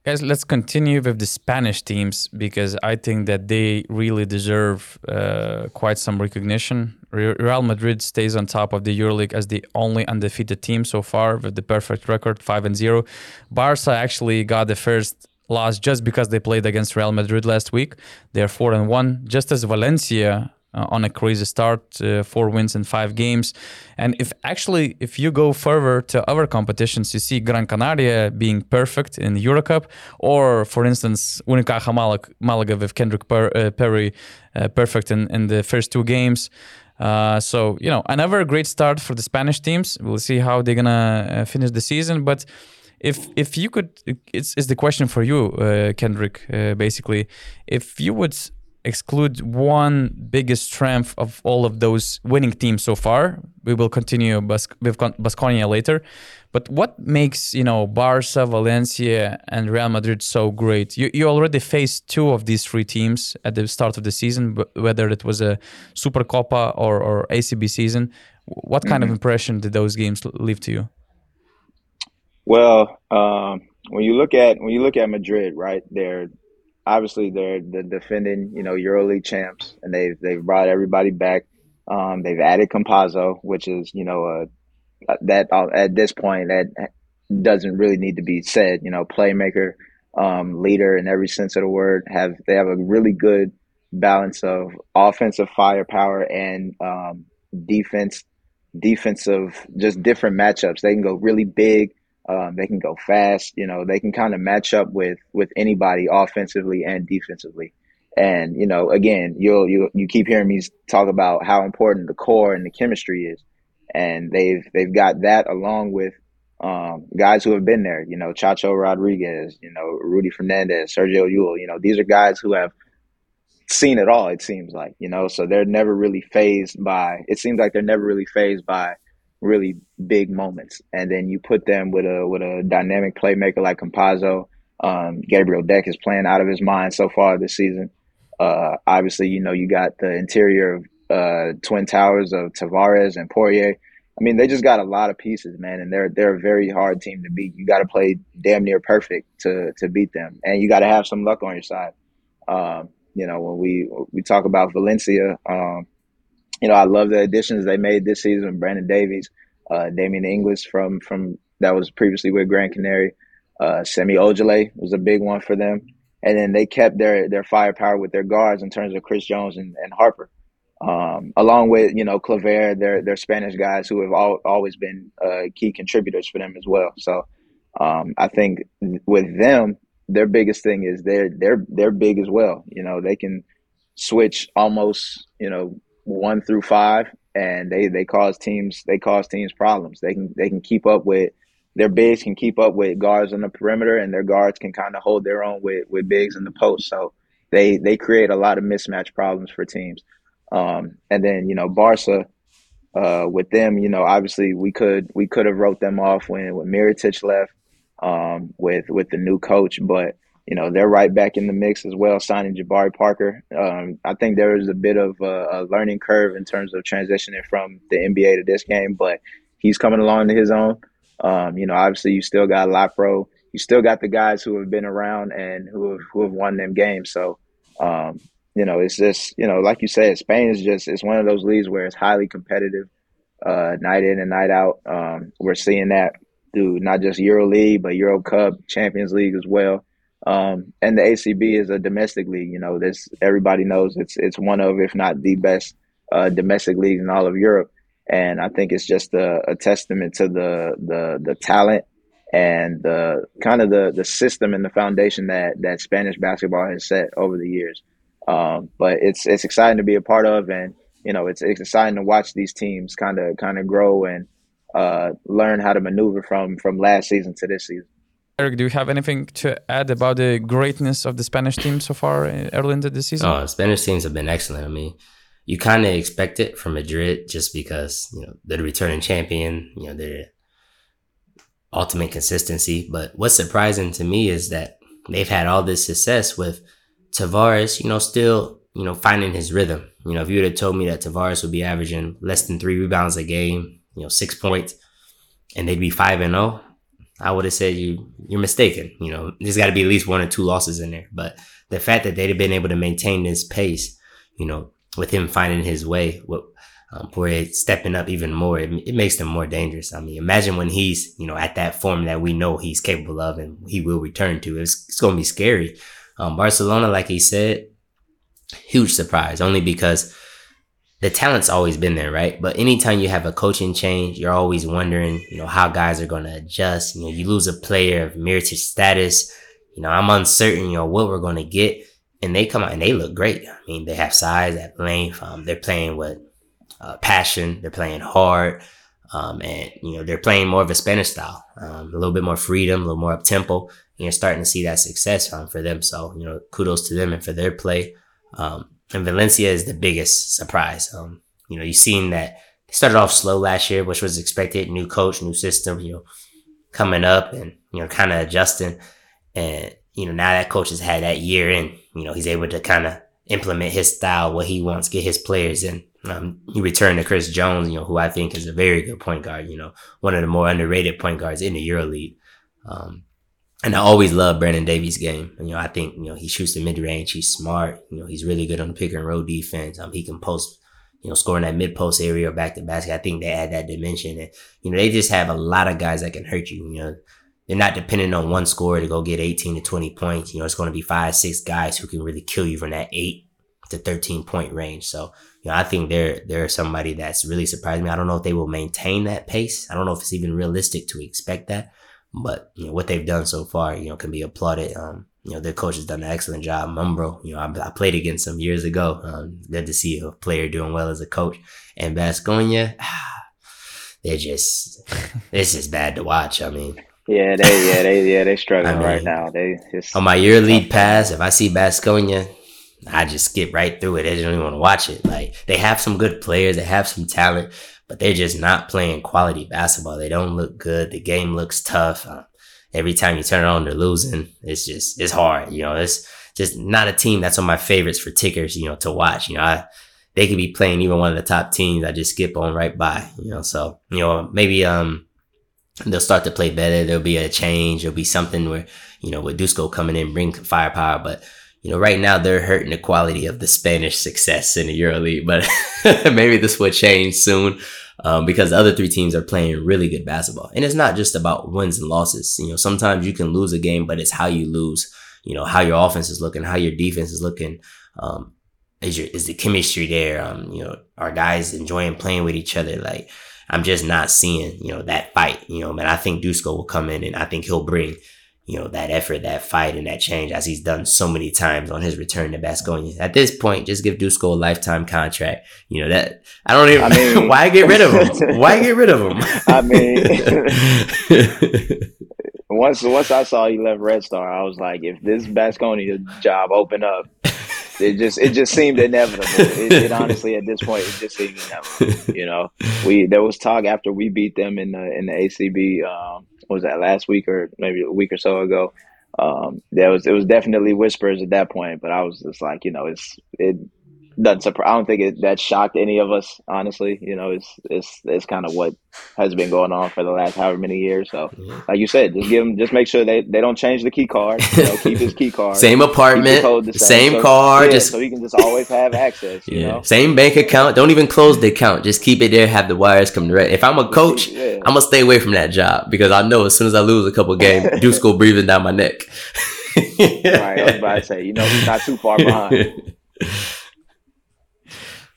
Guys, let's continue with the Spanish teams because I think that they really deserve uh, quite some recognition. Real Madrid stays on top of the EuroLeague as the only undefeated team so far with the perfect record, 5 and 0. Barca actually got the first loss just because they played against Real Madrid last week. They're 4 and 1, just as Valencia uh, on a crazy start, uh, four wins in five games. And if actually, if you go further to other competitions, you see Gran Canaria being perfect in the Eurocup, or for instance, Unicaja Malaga, Malaga with Kendrick per, uh, Perry uh, perfect in, in the first two games. Uh, so you know another great start for the Spanish teams. We'll see how they're gonna uh, finish the season, but if if you could, it's, it's the question for you, uh, Kendrick. Uh, basically, if you would exclude one biggest strength of all of those winning teams so far. We will continue Bas- with Baskonia later. But what makes you know Barca, Valencia, and Real Madrid so great? You you already faced two of these three teams at the start of the season, whether it was a Supercopa or or ACB season. What kind mm-hmm. of impression did those games leave to you? Well, um, when you look at when you look at Madrid, right? They're obviously they're the defending, you know, EuroLeague champs, and they've they've brought everybody back. Um, they've added Campazzo, which is you know uh, that uh, at this point that doesn't really need to be said. You know, playmaker, um, leader in every sense of the word. Have they have a really good balance of offensive firepower and um, defense, defensive, just different matchups. They can go really big um, they can go fast. You know, they can kind of match up with with anybody offensively and defensively. And you know, again, you'll you you keep hearing me talk about how important the core and the chemistry is, and they've they've got that along with um, guys who have been there. You know, Chacho Rodriguez, you know, Rudy Fernandez, Sergio Llull. You know, these are guys who have seen it all. It seems like you know, so they're never really phased by. It seems like they're never really phased by really big moments. And then you put them with a with a dynamic playmaker like Campazzo. Um, Gabriel Deck is playing out of his mind so far this season. Uh, obviously, you know you got the interior of uh, twin towers of Tavares and Poirier. I mean, they just got a lot of pieces, man, and they're they're a very hard team to beat. You got to play damn near perfect to to beat them, and you got to have some luck on your side. Um, you know, when we we talk about Valencia, um, you know, I love the additions they made this season. Brandon Davies, uh, Damien Inglis from from that was previously with Gran Canary. Uh, Semi Ojeleye was a big one for them, and then they kept their their firepower with their guards in terms of Chris Jones and, and Harper, um, along with you know Claver, their their Spanish guys who have all, always been uh, key contributors for them as well. So um, I think with them, their biggest thing is they're they're they're big as well. You know, they can switch almost you know one through five, and they they cause teams they cause teams problems. They can they can keep up with their bigs can keep up with guards on the perimeter, and their guards can kind of hold their own with with bigs in the post. So they they create a lot of mismatch problems for teams. Um, and then you know Barca, uh, with them, you know obviously we could we could have wrote them off when when Mirotic left um, with with the new coach, but you know, they're right back in the mix as well, signing Jabari Parker. Um, I think there is a bit of a, a, learning curve in terms of transitioning from the NBA to this game, but he's coming along to his own. Um, you know, obviously you still got Lapro. You still got the guys who have been around and who have, who have won them games. So, um, you know, it's just, you know, like you said, Spain is just, it's one of those leagues where it's highly competitive, uh, night in and night out. Um, we're seeing that through not just Euro League, but Euro Cup, Champions League as well. Um, and the ACB is a domestic league. You know, this everybody knows it's it's one of, if not the best, uh, domestic leagues in all of Europe. And I think it's just a, a testament to the the the talent and the kind of the the system and the foundation that that Spanish basketball has set over the years. Um, but it's it's exciting to be a part of, and you know, it's, it's exciting to watch these teams kind of kind of grow and uh, learn how to maneuver from from last season to this season. Errick, do you have anything to add about the greatness of the Spanish team so far early into the season? Oh, Spanish teams have been excellent. I mean, you kind of expect it from Madrid just because you know they're the returning champion. You know they're ultimate consistency. But what's surprising to me is that they've had all this success with Tavares. You know, still you know finding his rhythm. You know, if you would have told me that Tavares would be averaging less than three rebounds a game, you know, six points, and they'd be five and zero, oh, I would have said you you're mistaken. You know, there's got to be at least one or two losses in there. But the fact that they'd have been able to maintain this pace, you know, with him finding his way, what um, Poirier stepping up even more, it, it, makes them more dangerous. I mean, imagine when he's you know at that form that we know he's capable of and he will return to. It's, it's going to be scary. Um, Barcelona, like he said, huge surprise only because the talent's always been there, right? But anytime you have a coaching change, you're always wondering, you know, how guys are going to adjust. You know, you lose a player of Mirotic status. You know, I'm uncertain, you know, what we're going to get. And they come out and they look great. I mean, they have size, have length. Um, they're playing with uh, passion. They're playing hard. Um, and, you know, they're playing more of a Spanish style, um, a little bit more freedom, a little more up tempo. You're starting to see that success um, for them. So, you know, kudos to them and for their play. Um, and Valencia is the biggest surprise. Um, you know, you've seen that they started off slow last year, which was expected. New coach, new system, you know, coming up and, you know, kind of adjusting. And, you know, now that coach has had that year in, you know, he's able to kind of implement his style, what he wants, get his players in. Um, he returned to Chris Jones, you know, who I think is a very good point guard, you know, one of the more underrated point guards in the EuroLeague. Um, and I always love Brandon Davies' game. You know, I think, you know, he shoots the mid range. He's smart. You know, he's really good on the pick and roll defense. Um, he can post, you know, scoring that mid post area or back to basket. I think they add that dimension. And, you know, they just have a lot of guys that can hurt you. You know, they're not dependent on one scorer to go get 18 to 20 points. You know, it's going to be five, six guys who can really kill you from that eight to 13 point range. So, you know, I think they're, they're somebody that's really surprised me. I don't know if they will maintain that pace. I don't know if it's even realistic to expect that. But you know what they've done so far, you know, can be applauded. Um, you know, their coach has done an excellent job. Mumbrú, you know, I, I played against him years ago. Um, good to see a player doing well as a coach. And Baskonia, they're just, this is bad to watch. I mean, yeah, they, yeah, they, yeah, they struggling I mean, right now. They just on my EuroLeague pass. If I see Baskonia, I just skip right through it. I don't even want to watch it. Like they have some good players, they have some talent, but they're just not playing quality basketball. They don't look good. The game looks tough. Uh, every time you turn it on, they're losing. It's just, it's hard. You know, it's just not a team that's on my favorites for tickers, you know, to watch. You know, I, they could be playing even one of the top teams. I just skip on right by, you know, so, you know, maybe, um, they'll start to play better. There'll be a change. There'll be something where, you know, with Dusko coming in, bring firepower, but, you know, right now they're hurting the quality of the Spanish success in the EuroLeague, but maybe this will change soon um, because the other three teams are playing really good basketball. And it's not just about wins and losses. You know, sometimes you can lose a game, but it's how you lose. You know, how your offense is looking, how your defense is looking. Um, is your is the chemistry there? Um, you know, are guys enjoying playing with each other? Like, I'm just not seeing you know that fight. You know, man, I think Dusko will come in and I think he'll bring you know, that effort, that fight, and that change as he's done so many times on his return to Baskonia. At this point, just give Dusko a lifetime contract. You know, that I don't even, I mean, why get rid of him? why get rid of him? I mean, once, once I saw he left Red Star, I was like, if this Baskonia job opened up, it just it just seemed inevitable. It, it, honestly at this point it just seemed inevitable. You know, we there was talk after we beat them in the in the ACB. Um, was that last week or maybe a week or so ago? Um, there was it was definitely whispers at that point, but I was just like, you know, it's it doesn't surprise. I don't think it, that shocked any of us. Honestly, you know, it's it's it's kind of what has been going on for the last however many years. So, mm-hmm. like you said, just give them, just make sure they, they don't change the key card. You know, keep his key card. same apartment, same, same so, car, yeah, just so he can just always have access. yeah, know? same bank account. Don't even close the account. Just keep it there. Have the wires come direct. If I'm a coach, yeah. I'm gonna stay away from that job because I know as soon as I lose a couple games, Dusko breathing down my neck. right, I was about to say, you know, he's not too far behind.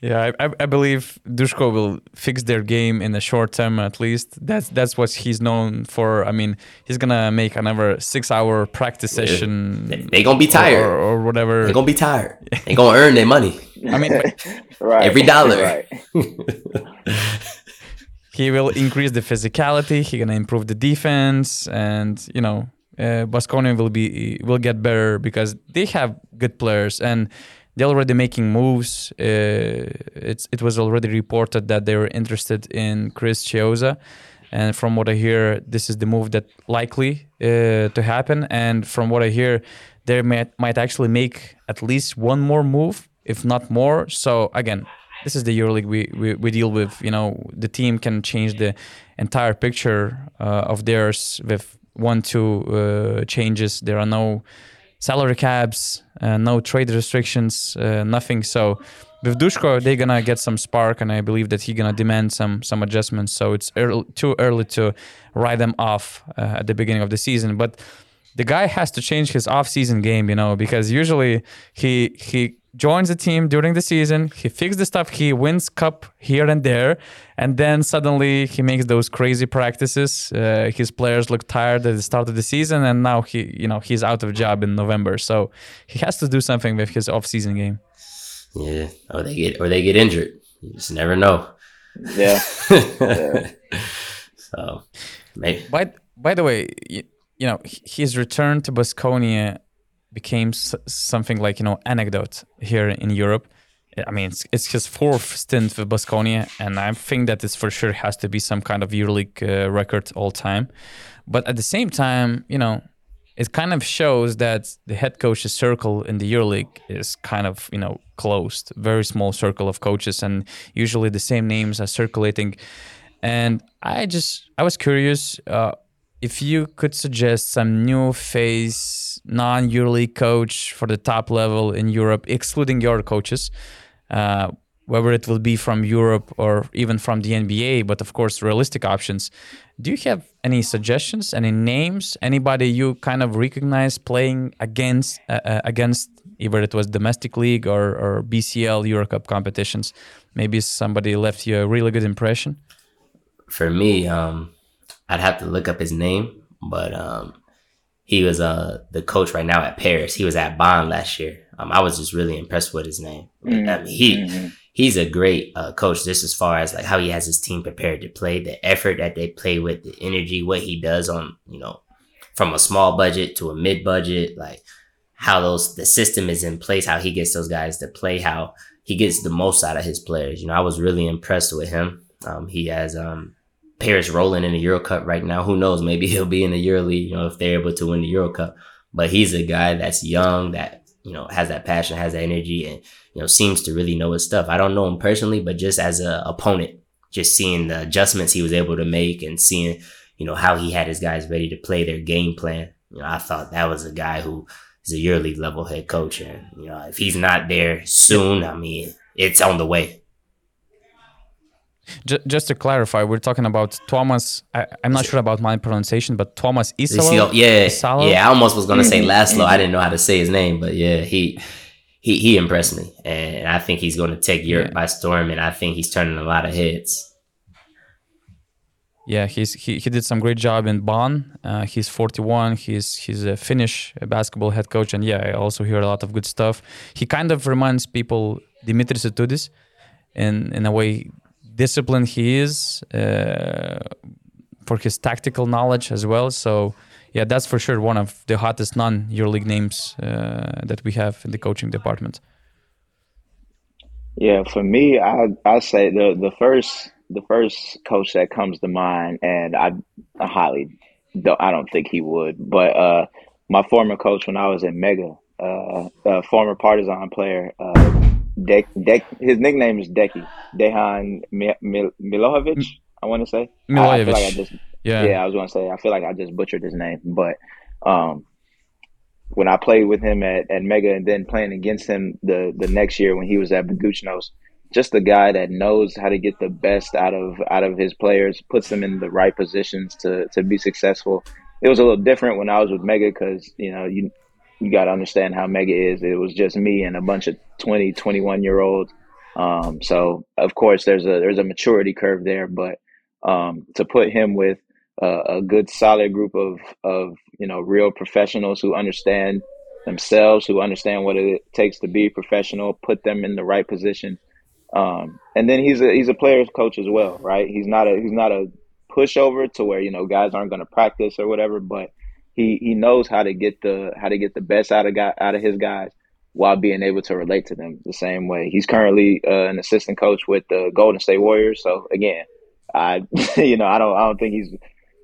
Yeah, I, I believe Dusko will fix their game in the short term at least. That's that's what he's known for. I mean, he's gonna make another six-hour practice session. They, they gonna be tired or, or whatever. They gonna be tired. they gonna earn their money. I mean, right. every dollar. Right. he will increase the physicality. He gonna improve the defense, and you know, uh, Baskonia will be will get better because they have good players and they're already making moves. Uh, it's it was already reported that they were interested in Chris Chiozza, and from what I hear, this is the move that likely uh, to happen. And from what I hear, they might might actually make at least one more move, if not more. So again, this is the EuroLeague we, we, we deal with. You know, the team can change the entire picture uh, of theirs with one two uh, changes. There are no salary caps, uh, no trade restrictions, uh, nothing. So with Dusko, they're gonna get some spark, and I believe that he's gonna demand some some adjustments. So it's early, too early to write them off uh, at the beginning of the season, but the guy has to change his off-season game, you know, because usually he he joins the team during the season, he fixes the stuff, he wins cup here and there, and then suddenly he makes those crazy practices. Uh, his players look tired at the start of the season, and now he you know he's out of job in November, so he has to do something with his off-season game. Yeah, or they get or they get injured. You just never know. Yeah. yeah. so, maybe. By by the way, you, you know his return to Baskonia became something like you know anecdote here in Europe. I mean, it's, it's his fourth stint with Baskonia, and I think that this for sure has to be some kind of EuroLeague uh, record all time. But at the same time, you know, it kind of shows that the head coach's circle in the EuroLeague is kind of you know closed, very small circle of coaches, and usually the same names are circulating. And I just I was curious uh, if you could suggest some new face non EuroLeague coach for the top level in Europe, excluding your coaches. Uh, whether it will be from Europe or even from the NBA, but of course, realistic options. Do you have any suggestions, any names, anybody you kind of recognize playing against uh, uh against either it was domestic league or, or BCL Eurocup competitions? Maybe somebody left you a really good impression. For me, um, I'd have to look up his name, but um, he was uh the coach right now at Paris. He was at Bonn last year. Um, I was just really impressed with his name. Mm-hmm. I mean, he mm-hmm he's a great uh, coach just as far as like how he has his team prepared to play the effort that they play with the energy what he does on you know from a small budget to a mid budget like how those the system is in place how he gets those guys to play how he gets the most out of his players you know i was really impressed with him um, he has um, paris rolling in the euro cup right now who knows maybe he'll be in the euro league you know if they're able to win the euro cup but he's a guy that's young that you know has that passion has that energy and you know, seems to really know his stuff. I don't know him personally, but just as a opponent, just seeing the adjustments he was able to make and seeing, you know, how he had his guys ready to play their game plan. You know, I thought that was a guy who is a EuroLeague level head coach. And, you know, if he's not there soon, I mean, it's on the way. Just to clarify, we're talking about Thomas. I, am not sure about my pronunciation, but Thomas Iisalo. Yeah, Iisalo? yeah. I almost was gonna say Laszlo. I didn't know how to say his name, but yeah, he he he impressed me, and I think he's going to take Europe yeah. by storm, and I think he's turning a lot of heads. Yeah, he's he, he did some great job in Bonn. Uh, he's 41. He's he's a Finnish basketball head coach, and yeah, I also hear a lot of good stuff. He kind of reminds people Dimitris Itoudis, in in a way, disciplined he is uh, for his tactical knowledge as well. So yeah, that's for sure one of the hottest non EuroLeague names uh, that we have in the coaching department. Yeah, for me, I I say the the first the first coach that comes to mind, and I, I highly don't I don't think he would, but uh, my former coach when I was at Mega, uh, a former Partizan player, Dek, Dek, his nickname is Decky Dejan Milojevic. I want to say. Milojevic. I, I like I just yeah. Yeah, I was gonna say I feel like I just butchered his name, but um, when I played with him at, at Mega and then playing against him the the next year when he was at Budućnost, just a guy that knows how to get the best out of out of his players, puts them in the right positions to to be successful. It was a little different when I was with Mega because you know you you got to understand how Mega is. It was just me and a bunch of 20, 21 year olds. Um, so of course there's a there's a maturity curve there, but um, to put him with a good solid group of of you know real professionals who understand themselves who understand what it takes to be professional put them in the right position um, and then he's a he's a player's coach as well right he's not a he's not a pushover to where you know guys aren't going to practice or whatever but he he knows how to get the how to get the best out of guy out of his guys while being able to relate to them the same way he's currently uh, an assistant coach with the golden state warriors so again i you know i don't i don't think he's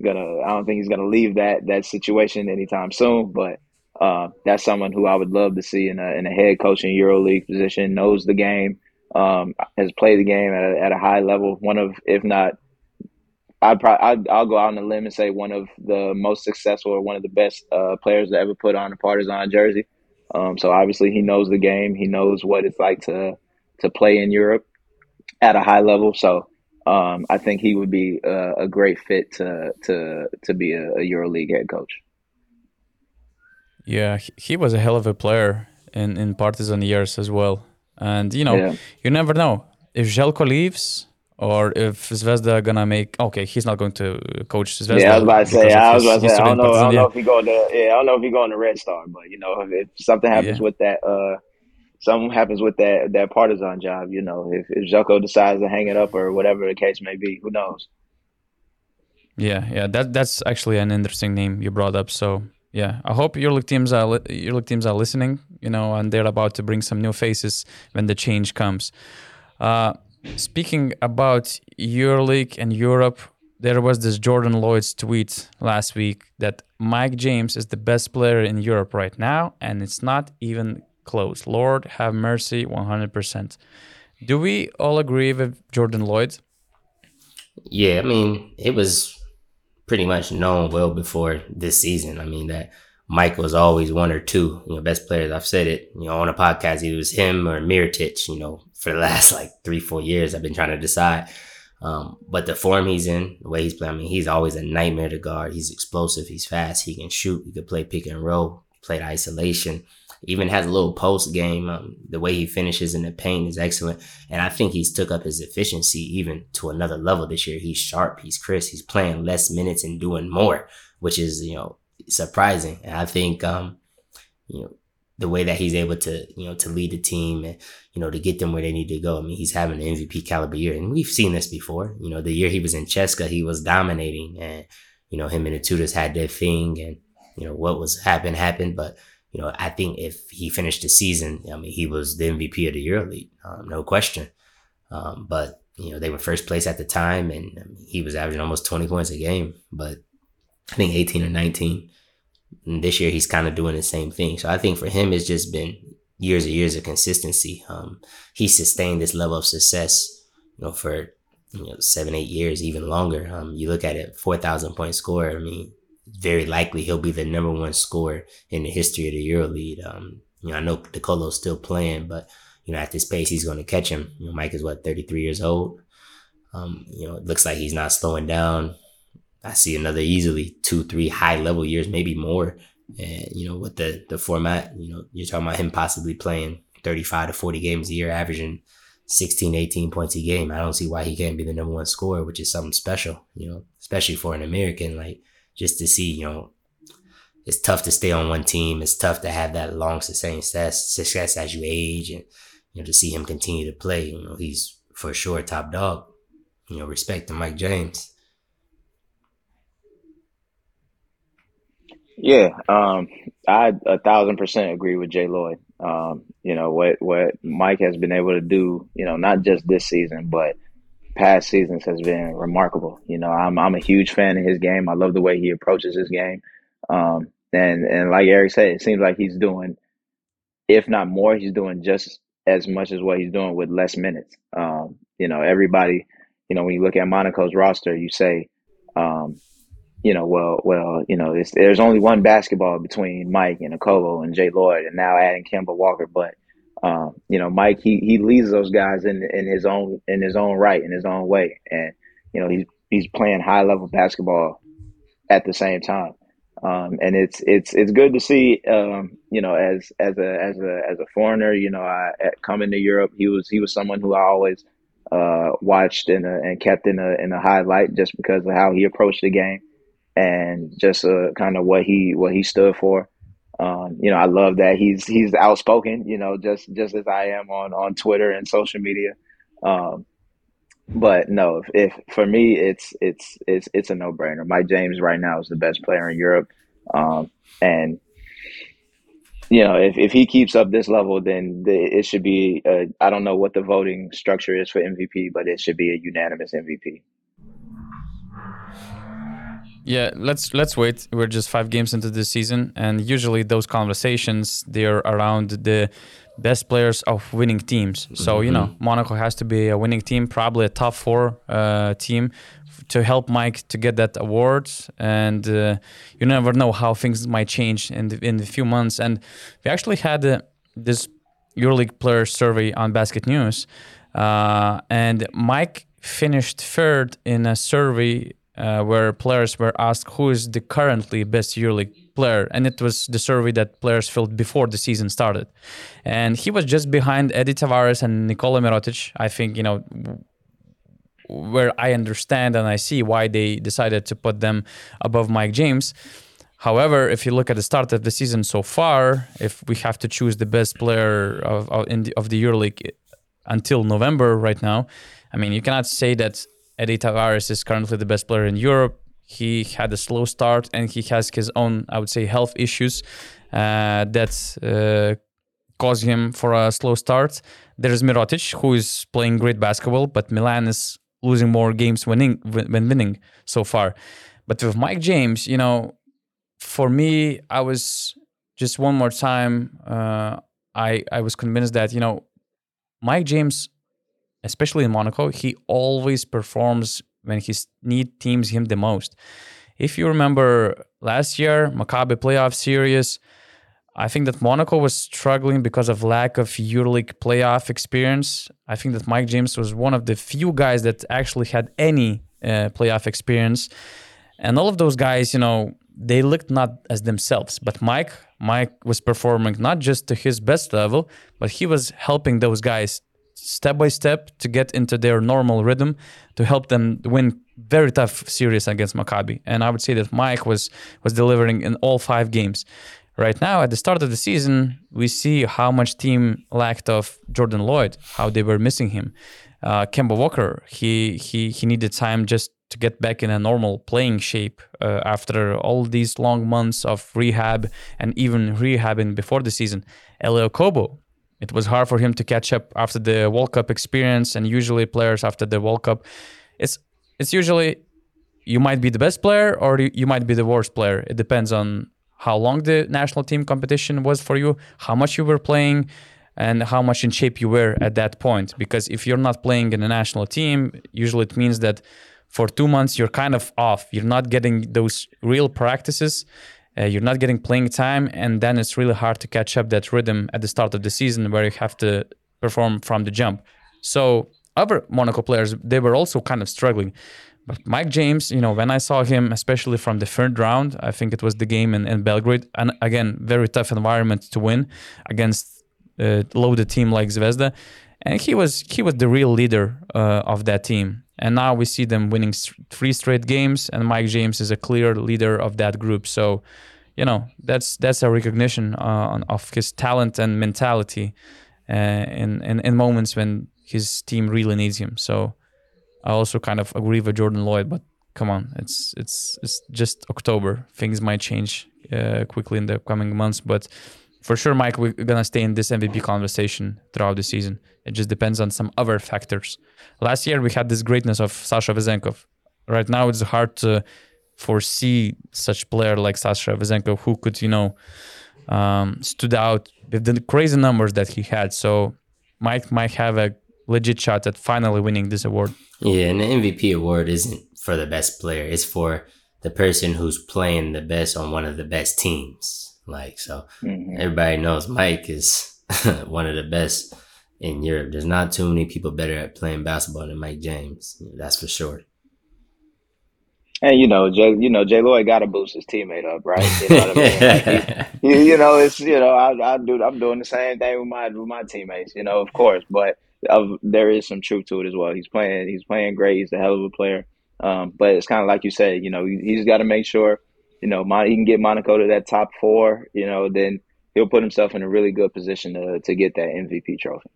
gonna. I don't think he's gonna leave that that situation anytime soon. But uh, that's someone who I would love to see in a in a head coaching EuroLeague position. Knows the game, um, has played the game at a, at a high level. One of, if not, I'd probably I'd, I'll go out on a limb and say one of the most successful or one of the best uh, players to ever put on a Partizan jersey. Um, so obviously he knows the game. He knows what it's like to to play in Europe at a high level. So um, I think he would be a, a, great fit to to to be a, a EuroLeague head coach. Yeah, he was a hell of a player in in Partizan years as well. And you know, yeah. you never know if Željko leaves or if Zvezda gonna make. Okay, he's not going to coach Zvezda. Yeah, I was about to say. I was about to say. I don't know. I don't know if he going to. Yeah, I don't know if he going to Red Star, but you know, if, if something happens yeah. with that. uh something happens with that that Partizan job, you know, if, if Željko decides to hang it up or whatever the case may be, who knows? Yeah, yeah, that that's actually an interesting name you brought up. So yeah, I hope EuroLeague teams are EuroLeague teams are listening, you know, and they're about to bring some new faces when the change comes. Uh, speaking about EuroLeague and Europe, there was this Jordan Loyd's tweet last week that Mike James is the best player in Europe right now, and it's not even close. Lord have mercy, 100%. Do we all agree with Jordan Loyd? Yeah, I mean, it was pretty much known well before this season. I mean, that Mike was always one or two, you know, best players. I've said it, you know, on a podcast, it was him or Mirotic, you know, for the last like three, four years. I've been trying to decide. Um, but the form he's in, the way he's playing, I mean, he's always a nightmare to guard. He's explosive. He's fast. He can shoot. He can play pick and roll, play isolation even has a little post game. Um, the way he finishes in the paint is excellent, and I think he's took up his efficiency even to another level this year. He's sharp, he's crisp, he's playing less minutes and doing more, which is you know surprising. And I think um, you know the way that he's able to you know to lead the team and you know to get them where they need to go. I mean, he's having an MVP caliber year, and we've seen this before. You know, the year he was in CSKA, he was dominating, and you know him and the tutors had their thing, and you know what was happened happened, but you know, I think if he finished the season, I mean, he was the MVP of the EuroLeague, um, no question. Um, but you know, they were first place at the time, and I mean, he was averaging almost 20 points a game. But I think 18 or 19. And this year, he's kind of doing the same thing. So I think for him, it's just been years and years of consistency. Um, he sustained this level of success, you know, for you know seven, eight years, even longer. Um, you look at it, 4,000 point score. I mean, very likely he'll be the number one scorer in the history of the EuroLeague. Um, you know, I know De Colo's still playing, but you know, at this pace, he's going to catch him. You know, Mike is what 33 years old. Um, you know, it looks like he's not slowing down. I see another easily two, three high level years, maybe more. And you know, with the the format, you know, you're talking about him possibly playing 35 to 40 games a year, averaging 16, 18 points a game. I don't see why he can't be the number one scorer, which is something special. You know, especially for an American like just to see, you know, it's tough to stay on one team. It's tough to have that long sustained success, success as you age and, you know, to see him continue to play. You know, he's for sure top dog. You know, respect to Mike James. Yeah, um, I a thousand percent agree with Jay Loyd. Um, you know what what Mike has been able to do. You know, not just this season, but past seasons has been remarkable. You know, I'm I'm a huge fan of his game. I love the way he approaches his game. Um, and and like Errick said, it seems like he's doing, if not more, he's doing just as much as what he's doing with less minutes. Um, you know, everybody, you know, when you look at Monaco's roster, you say, um, you know, well, well, you know, there's only one basketball between Mike and Nicolo and Jay Loyd, and now adding Kemba Walker, but um, you know, Mike he he leads those guys in in his own in his own right in his own way, and you know he's he's playing high level basketball at the same time, um, and it's it's it's good to see. Um, you know, as as a as a as a foreigner, you know, I coming to Europe, he was he was someone who I always uh, watched and and kept in a in a highlight just because of how he approached the game and just uh, kind of what he what he stood for. Um, you know, I love that he's he's outspoken. You know, just just as I am on on Twitter and social media. Um, but no, if, if, for me, it's it's it's it's a no brainer. Mike James right now is the best player in Europe, um, and you know, if, if he keeps up this level, then the, it should be. I don't know what the voting structure is for MVP, but it should be a unanimous MVP. Yeah, let's let's wait. We're just five games into the season, and usually those conversations they're around the best players of winning teams. So you know, mm-hmm. Monaco has to be a winning team, probably a top four uh, team to help Mike to get that award. And uh, you never know how things might change in the, in a few months. And we actually had uh, this EuroLeague player survey on Basket News, uh, and Mike finished third in a survey uh, where players were asked who is the currently best EuroLeague player, and it was the survey that players filled before the season started, and he was just behind Edy Tavares and Nikola Mirotic. I think you know where I understand and I see why they decided to put them above Mike James. However, if you look at the start of the season so far, if we have to choose the best player of of, the, of the EuroLeague until November right now, I mean you cannot say that Edy Tavares is currently the best player in Europe. He had a slow start and he has his own, I would say, health issues uh, that uh, cause him for a slow start. There's Mirotic, who is playing great basketball, but Milan is losing more games winning when winning so far. But with Mike James, you know, for me, I was just one more time. Uh, I I was convinced that you know, Mike James especially in Monaco, he always performs when his need teams him the most. If you remember last year, Maccabi playoff series, I think that Monaco was struggling because of lack of EuroLeague playoff experience. I think that Mike James was one of the few guys that actually had any uh, playoff experience, and all of those guys, you know, they looked not as themselves. But Mike, Mike was performing not just to his best level, but he was helping those guys step by step to get into their normal rhythm to help them win very tough series against Maccabi. And I would say that Mike was was delivering in all five games. Right now, at the start of the season, we see how much team lacked of Jordan Loyd, how they were missing him. Uh, Kemba Walker, he he he needed time just to get back in a normal playing shape uh, after all these long months of rehab and even rehabbing before the season. Elie Okobo, it was hard for him to catch up after the World Cup experience, and usually players after the World Cup, it's it's usually you might be the best player or you might be the worst player. It depends on how long the national team competition was for you, how much you were playing, and how much in shape you were at that point. Because if you're not playing in a national team, usually it means that for two months you're kind of off. You're not getting those real practices uh, you're not getting playing time, and then it's really hard to catch up that rhythm at the start of the season where you have to perform from the jump. So other Monaco players, they were also kind of struggling. But Mike James, you know, when I saw him, especially from the third round, I think it was the game in, in Belgrade, and again, very tough environment to win against a loaded team like Zvezda, and he was he was the real leader uh, of that team. And now we see them winning three straight games, and Mike James is a clear leader of that group. So, you know, that's that's a recognition uh, of his talent and mentality uh, in, in in moments when his team really needs him. So, I also kind of agree with Jordan Loyd, but come on, it's it's it's just October. Things might change uh, quickly in the coming months, but for sure, Mike, we're gonna stay in this MVP conversation throughout the season. It just depends on some other factors. Last year we had this greatness of Sasha Vezenkov. Right now it's hard to foresee such player like Sasha Vezenkov who could, you know, um, stood out with the crazy numbers that he had. So Mike might have a legit shot at finally winning this award. Yeah, and the MVP award isn't for the best player. It's for the person who's playing the best on one of the best teams. Like so, mm-hmm. everybody knows Mike is one of the best in Europe. There's not too many people better at playing basketball than Mike James. That's for sure. And you know, Jay, you know, Jay Loyd got to boost his teammate up, right? You know, I mean? like he, you know, it's you know, I, I do, I'm doing the same thing with my with my teammates, you know, of course, but of, there is some truth to it as well. He's playing, he's playing great. He's a hell of a player, um, but it's kind of like you said, you know, he, he's got to make sure you know, he can get Monaco to that top four, you know, then he'll put himself in a really good position to to get that MVP trophy.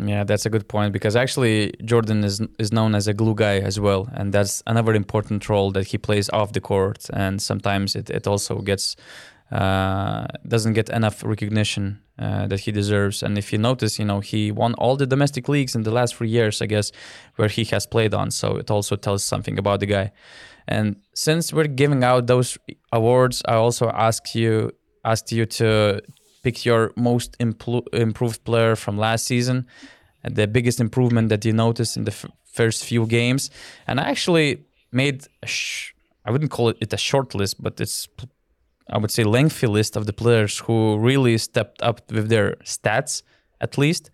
Yeah, that's a good point because actually Jordan is is known as a glue guy as well, and that's another important role that he plays off the court, and sometimes it, it also gets uh, doesn't get enough recognition uh, that he deserves. And if you notice, you know he won all the domestic leagues in the last three years, I guess, where he has played on. So it also tells something about the guy. And since we're giving out those awards, I also asked you asked you to pick your most improved player from last season. the biggest improvement that you noticed in the f- first few games. And I actually made, sh- I wouldn't call it, it a short list, but it's, I would say, lengthy list of the players who really stepped up with their stats at least.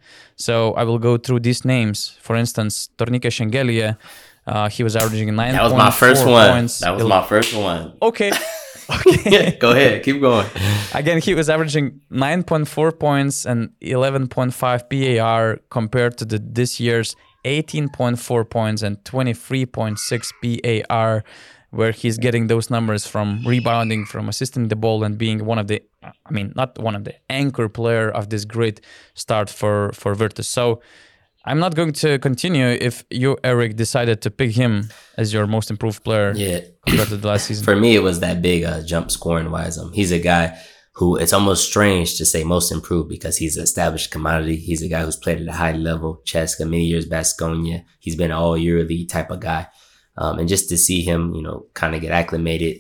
So I will go through these names. For instance, Tornike Shengelia, uh, he was averaging nine. That was my first one. Points. That was my first one. Okay. Okay. Go ahead. Keep going. Again, he was averaging 9.4 points and 11.5 PAR compared to the this year's 18.4 points and 23.6 PAR, where he's getting those numbers from rebounding, from assisting the ball, and being one of the, I mean, not one of the anchor player of this great start for for Virtus. So. I'm not going to continue if you, Errick, decided to pick him as your most improved player Yeah. compared to the last season. For me, it was that big uh, jump scoring wise. Um, he's a guy who it's almost strange to say most improved because he's an established commodity. He's a guy who's played at a high level, CSKA, many years Baskonia. He's been an all EuroLeague type of guy. Um, and just to see him, you know, kind of get acclimated,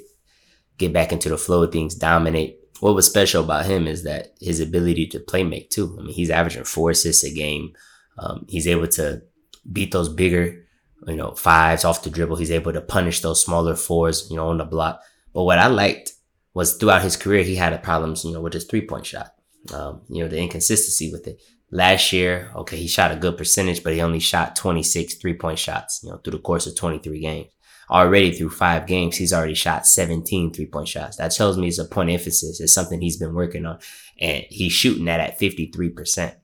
get back into the flow of things, dominate. What was special about him is that his ability to play make too. I mean, he's averaging four assists a game. Um, he's able to beat those bigger, you know, fives off the dribble. He's able to punish those smaller fours, you know, on the block. But what I liked was throughout his career, he had a problems, you know, with his three point shot. Um, you know, the inconsistency with it. Last year, okay, he shot a good percentage, but he only shot 26 three point shots, you know, through the course of 23 games. Already through five games, he's already shot 17 three point shots. That tells me it's a point emphasis. It's something he's been working on and he's shooting that at 53%.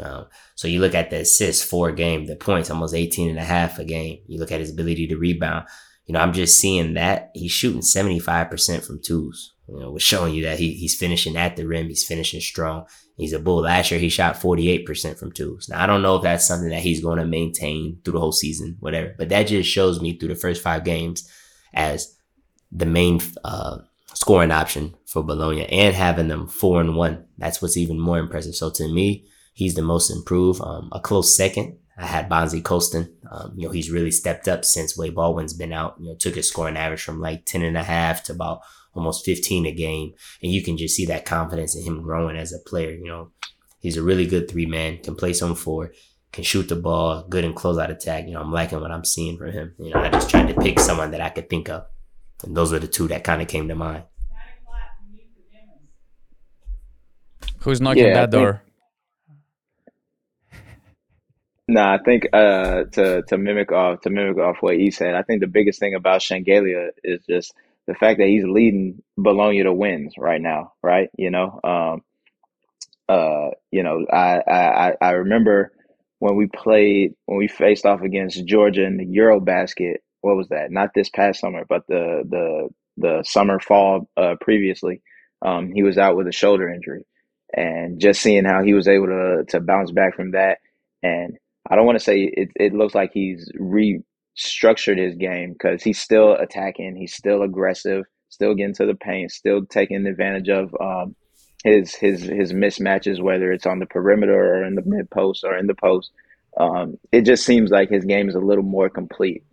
Um, so you look at the assists for a game, the points almost 18 and a half a game. You look at his ability to rebound. You know, I'm just seeing that he's shooting 75% from twos. You know, we're showing you that he, he's finishing at the rim. He's finishing strong. He's a bull. Last year, he shot 48% from twos. Now, I don't know if that's something that he's going to maintain through the whole season, whatever, but that just shows me through the first five games as the main, uh, scoring option for Bologna and having them four and one. That's what's even more impressive. So to me, He's the most improved. Um, a close second, I had Bonzie Colson. Um, you know, he's really stepped up since Wade Baldwin's been out. You know, took his scoring average from like 10 and a half to about almost 15 a game. And you can just see that confidence in him growing as a player. You know, he's a really good three man, can play some four, can shoot the ball, good in closeout attack. You know, I'm liking what I'm seeing from him. You know, I just tried to pick someone that I could think of. And those are the two that kind of came to mind. Who's knocking Yeah, I that think- door? No, I think uh, to to mimic off to mimic off what he said, I think the biggest thing about Shengelia is just the fact that he's leading Bologna to wins right now, right? You know, um, uh, you know, I, I I I remember when we played when we faced off against Georgia in the Eurobasket. What was that? Not this past summer, but the the the summer fall uh, previously. Um, he was out with a shoulder injury, and just seeing how he was able to to bounce back from that and I don't want to say it, it looks like he's restructured his game because he's still attacking, he's still aggressive, still getting to the paint, still taking advantage of um, his his his mismatches, whether it's on the perimeter or in the mid post or in the post. Um, it just seems like his game is a little more complete,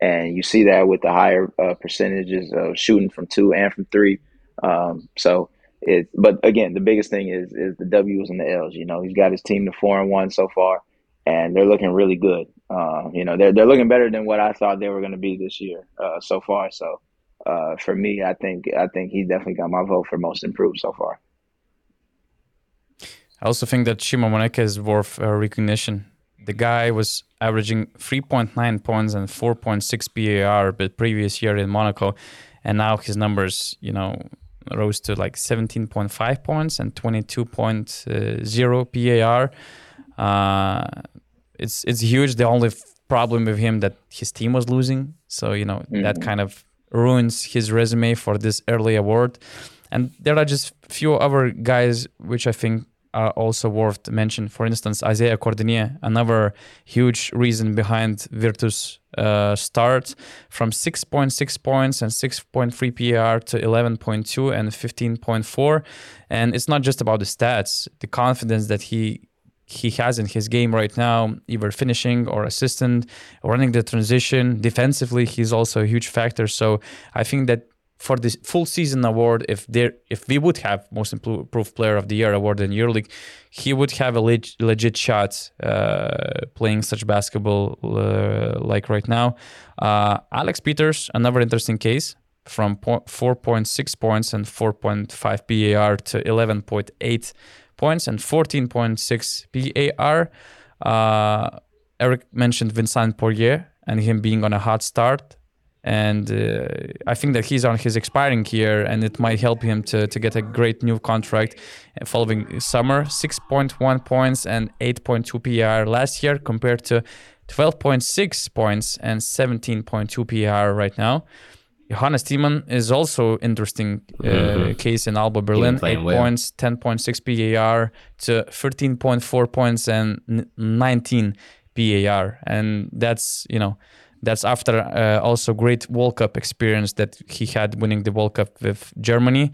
and you see that with the higher uh, percentages of shooting from two and from three. Um, so it, but again, the biggest thing is is the W's and the L's. You know, he's got his team to four and one so far and they're looking really good. Uh, you know, they're they're looking better than what I thought they were going to be this year uh, so far. So uh, for me, I think I think he definitely got my vote for most improved so far. I also think that Chima Moneke is worth uh, recognition. The guy was averaging 3.9 points and 4.6 PAR the previous year in Monaco, and now his numbers, you know, rose to like 17.5 points and 22.0 PAR. Uh, it's it's huge. The only f- problem with him that his team was losing, so you know that Mhm. kind of ruins his resume for this early award. And there are just few other guys which I think are also worth to mention. For instance, Isaiah Cordinier, another huge reason behind Virtus' uh, start from 6.6 points and 6.3 PAR to 11.2 and 15.4. And it's not just about the stats, the confidence that he he has in his game right now, either finishing or assistant, running the transition. Defensively, he's also a huge factor. So I think that for this full season award, if there if we would have most improved player of the year award in EuroLeague, he would have a leg- legit shot uh, playing such basketball uh, like right now. Uh, Alec Peters, another interesting case from po- 4.6 points and 4.5 PAR to 11.8 points and 14.6 PAR. Uh, Errick mentioned Vincent Poirier and him being on a hot start and uh, I think that he's on his expiring year, and it might help him to, to get a great new contract following summer. 6.1 points and 8.2 PR last year compared to 12.6 points and 17.2 PR right now. Johannes Thiemann is also interesting uh, mm-hmm. case in Alba Berlin. Eight well. points, 10.6 PAR to 13.4 points and 19 PAR, and that's you know that's after uh, also great World Cup experience that he had winning the World Cup with Germany.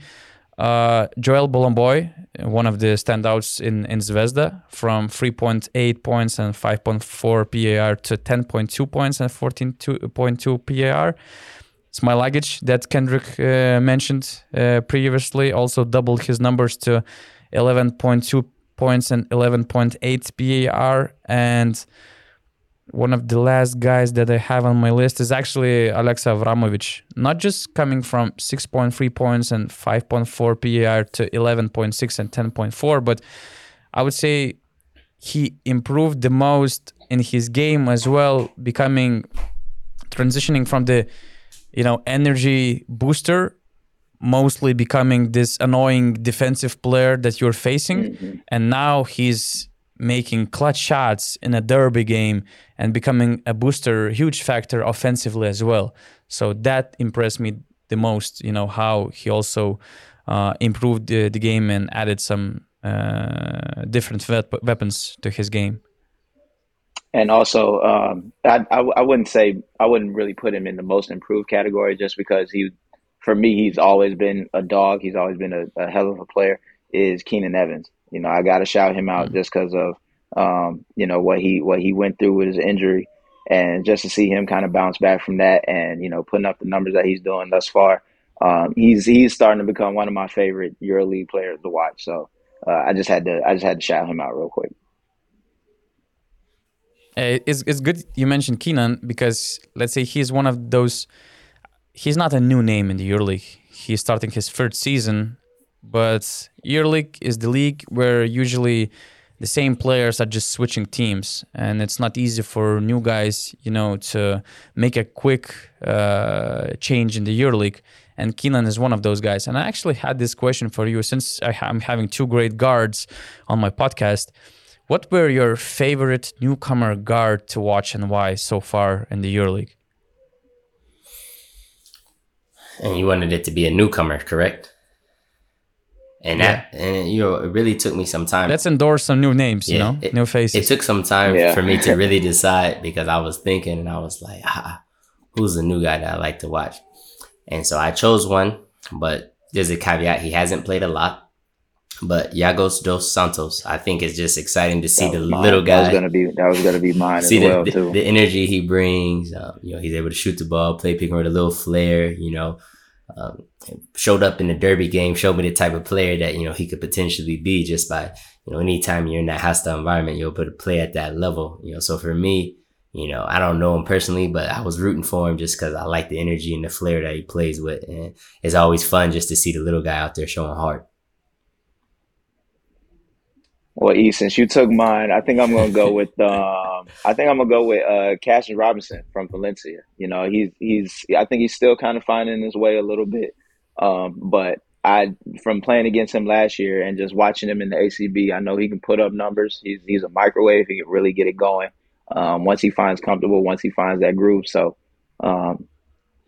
Uh, Joel Bolomboy, one of the standouts in, in Zvezda, from 3.8 points and 5.4 PAR to 10.2 points and 14.2 PAR. Smailagic, that Kendrick uh, mentioned uh, previously, also doubled his numbers to 11.2 points and 11.8 PAR. And one of the last guys that I have on my list is actually Aleksa Avramovic. Not just coming from 6.3 points and 5.4 PAR to 11.6 and 10.4, but I would say he improved the most in his game as well, becoming transitioning from the you know energy booster mostly becoming this annoying defensive player that you're facing mm-hmm. and now he's making clutch shots in a derby game and becoming a booster, huge factor offensively as well. So that impressed me the most. You know how he also uh, improved the, the, game and added some uh, different weapons to his game. And also, um, I, I, I wouldn't say I wouldn't really put him in the most improved category just because he, for me, he's always been a dog. He's always been a, a hell of a player. Is Keenan Evans? You know, I got to shout him out mm-hmm. just because of um, you know what he what he went through with his injury, and just to see him kind of bounce back from that, and you know putting up the numbers that he's doing thus far, um, he's he's starting to become one of my favorite EuroLeague players to watch. So uh, I just had to I just had to shout him out real quick. It's it's good you mentioned Keenan because let's say he's one of those. He's not a new name in the EuroLeague. He's starting his third season but EuroLeague is the league where usually the same players are just switching teams, and it's not easy for new guys, you know, to make a quick uh, change in the EuroLeague. And Keenan is one of those guys. And I actually had this question for you since I'm having two great guards on my podcast. What were your favorite newcomer guard to watch and why so far in the EuroLeague? And you wanted it to be a newcomer, correct? and yeah. that and you know it really took me some time let's endorse some new names yeah, you know it, new faces it took some time yeah. for me to really decide because i was thinking and i was like ah, who's the new guy that i like to watch and so i chose one but there's a caveat he hasn't played a lot but Yago dos Santos, I think it's just exciting to see the mine. little guy. That was gonna be that was gonna be mine see the, well the, too. The energy he brings, um, you know, he's able to shoot the ball, play pick with a little flair, you know, um, showed up in the derby game, showed me the type of player that, you know, he could potentially be just by, you know, anytime you're in that hostile environment, you're able to play at that level, you know. So for me, you know, I don't know him personally, but I was rooting for him just because I like the energy and the flair that he plays with. And it's always fun just to see the little guy out there showing heart. Well, E, since you took mine, I think I'm gonna go with um, I think I'm gonna go with uh, Kassius Robertson from Valencia. You know, he's he's I think he's still kind of finding his way a little bit, um, but I from playing against him last year and just watching him in the ACB, I know he can put up numbers. He's he's a microwave. He can really get it going um, once he finds comfortable. Once he finds that groove. So, um,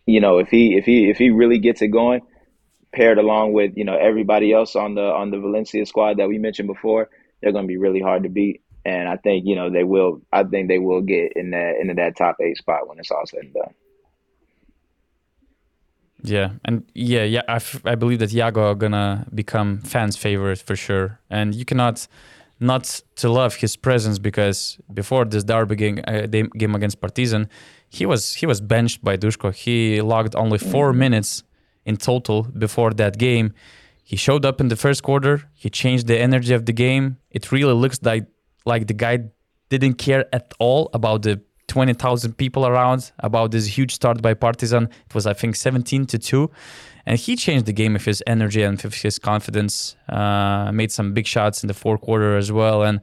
you know, if he if he if he really gets it going, paired along with you know everybody else on the on the Valencia squad that we mentioned before they're going to be really hard to beat. And I think you know they will. I think they will get in that into that top eight spot when it's all said and done. Yeah, and yeah, yeah, I, f- I believe that Yago are gonna become fans' favorite for sure, and you cannot not to love his presence because before this derby game, uh, game against Partizan, he was he was benched by Dusko. He logged only 4 mm-hmm. minutes in total before that game. He showed up in the first quarter. He changed the energy of the game. It really looks like like the guy didn't care at all about the 20,000 people around, about this huge start by Partizan. It was I think 17 to 2 and he changed the game with his energy and with his confidence. Uh, made some big shots in the fourth quarter as well, and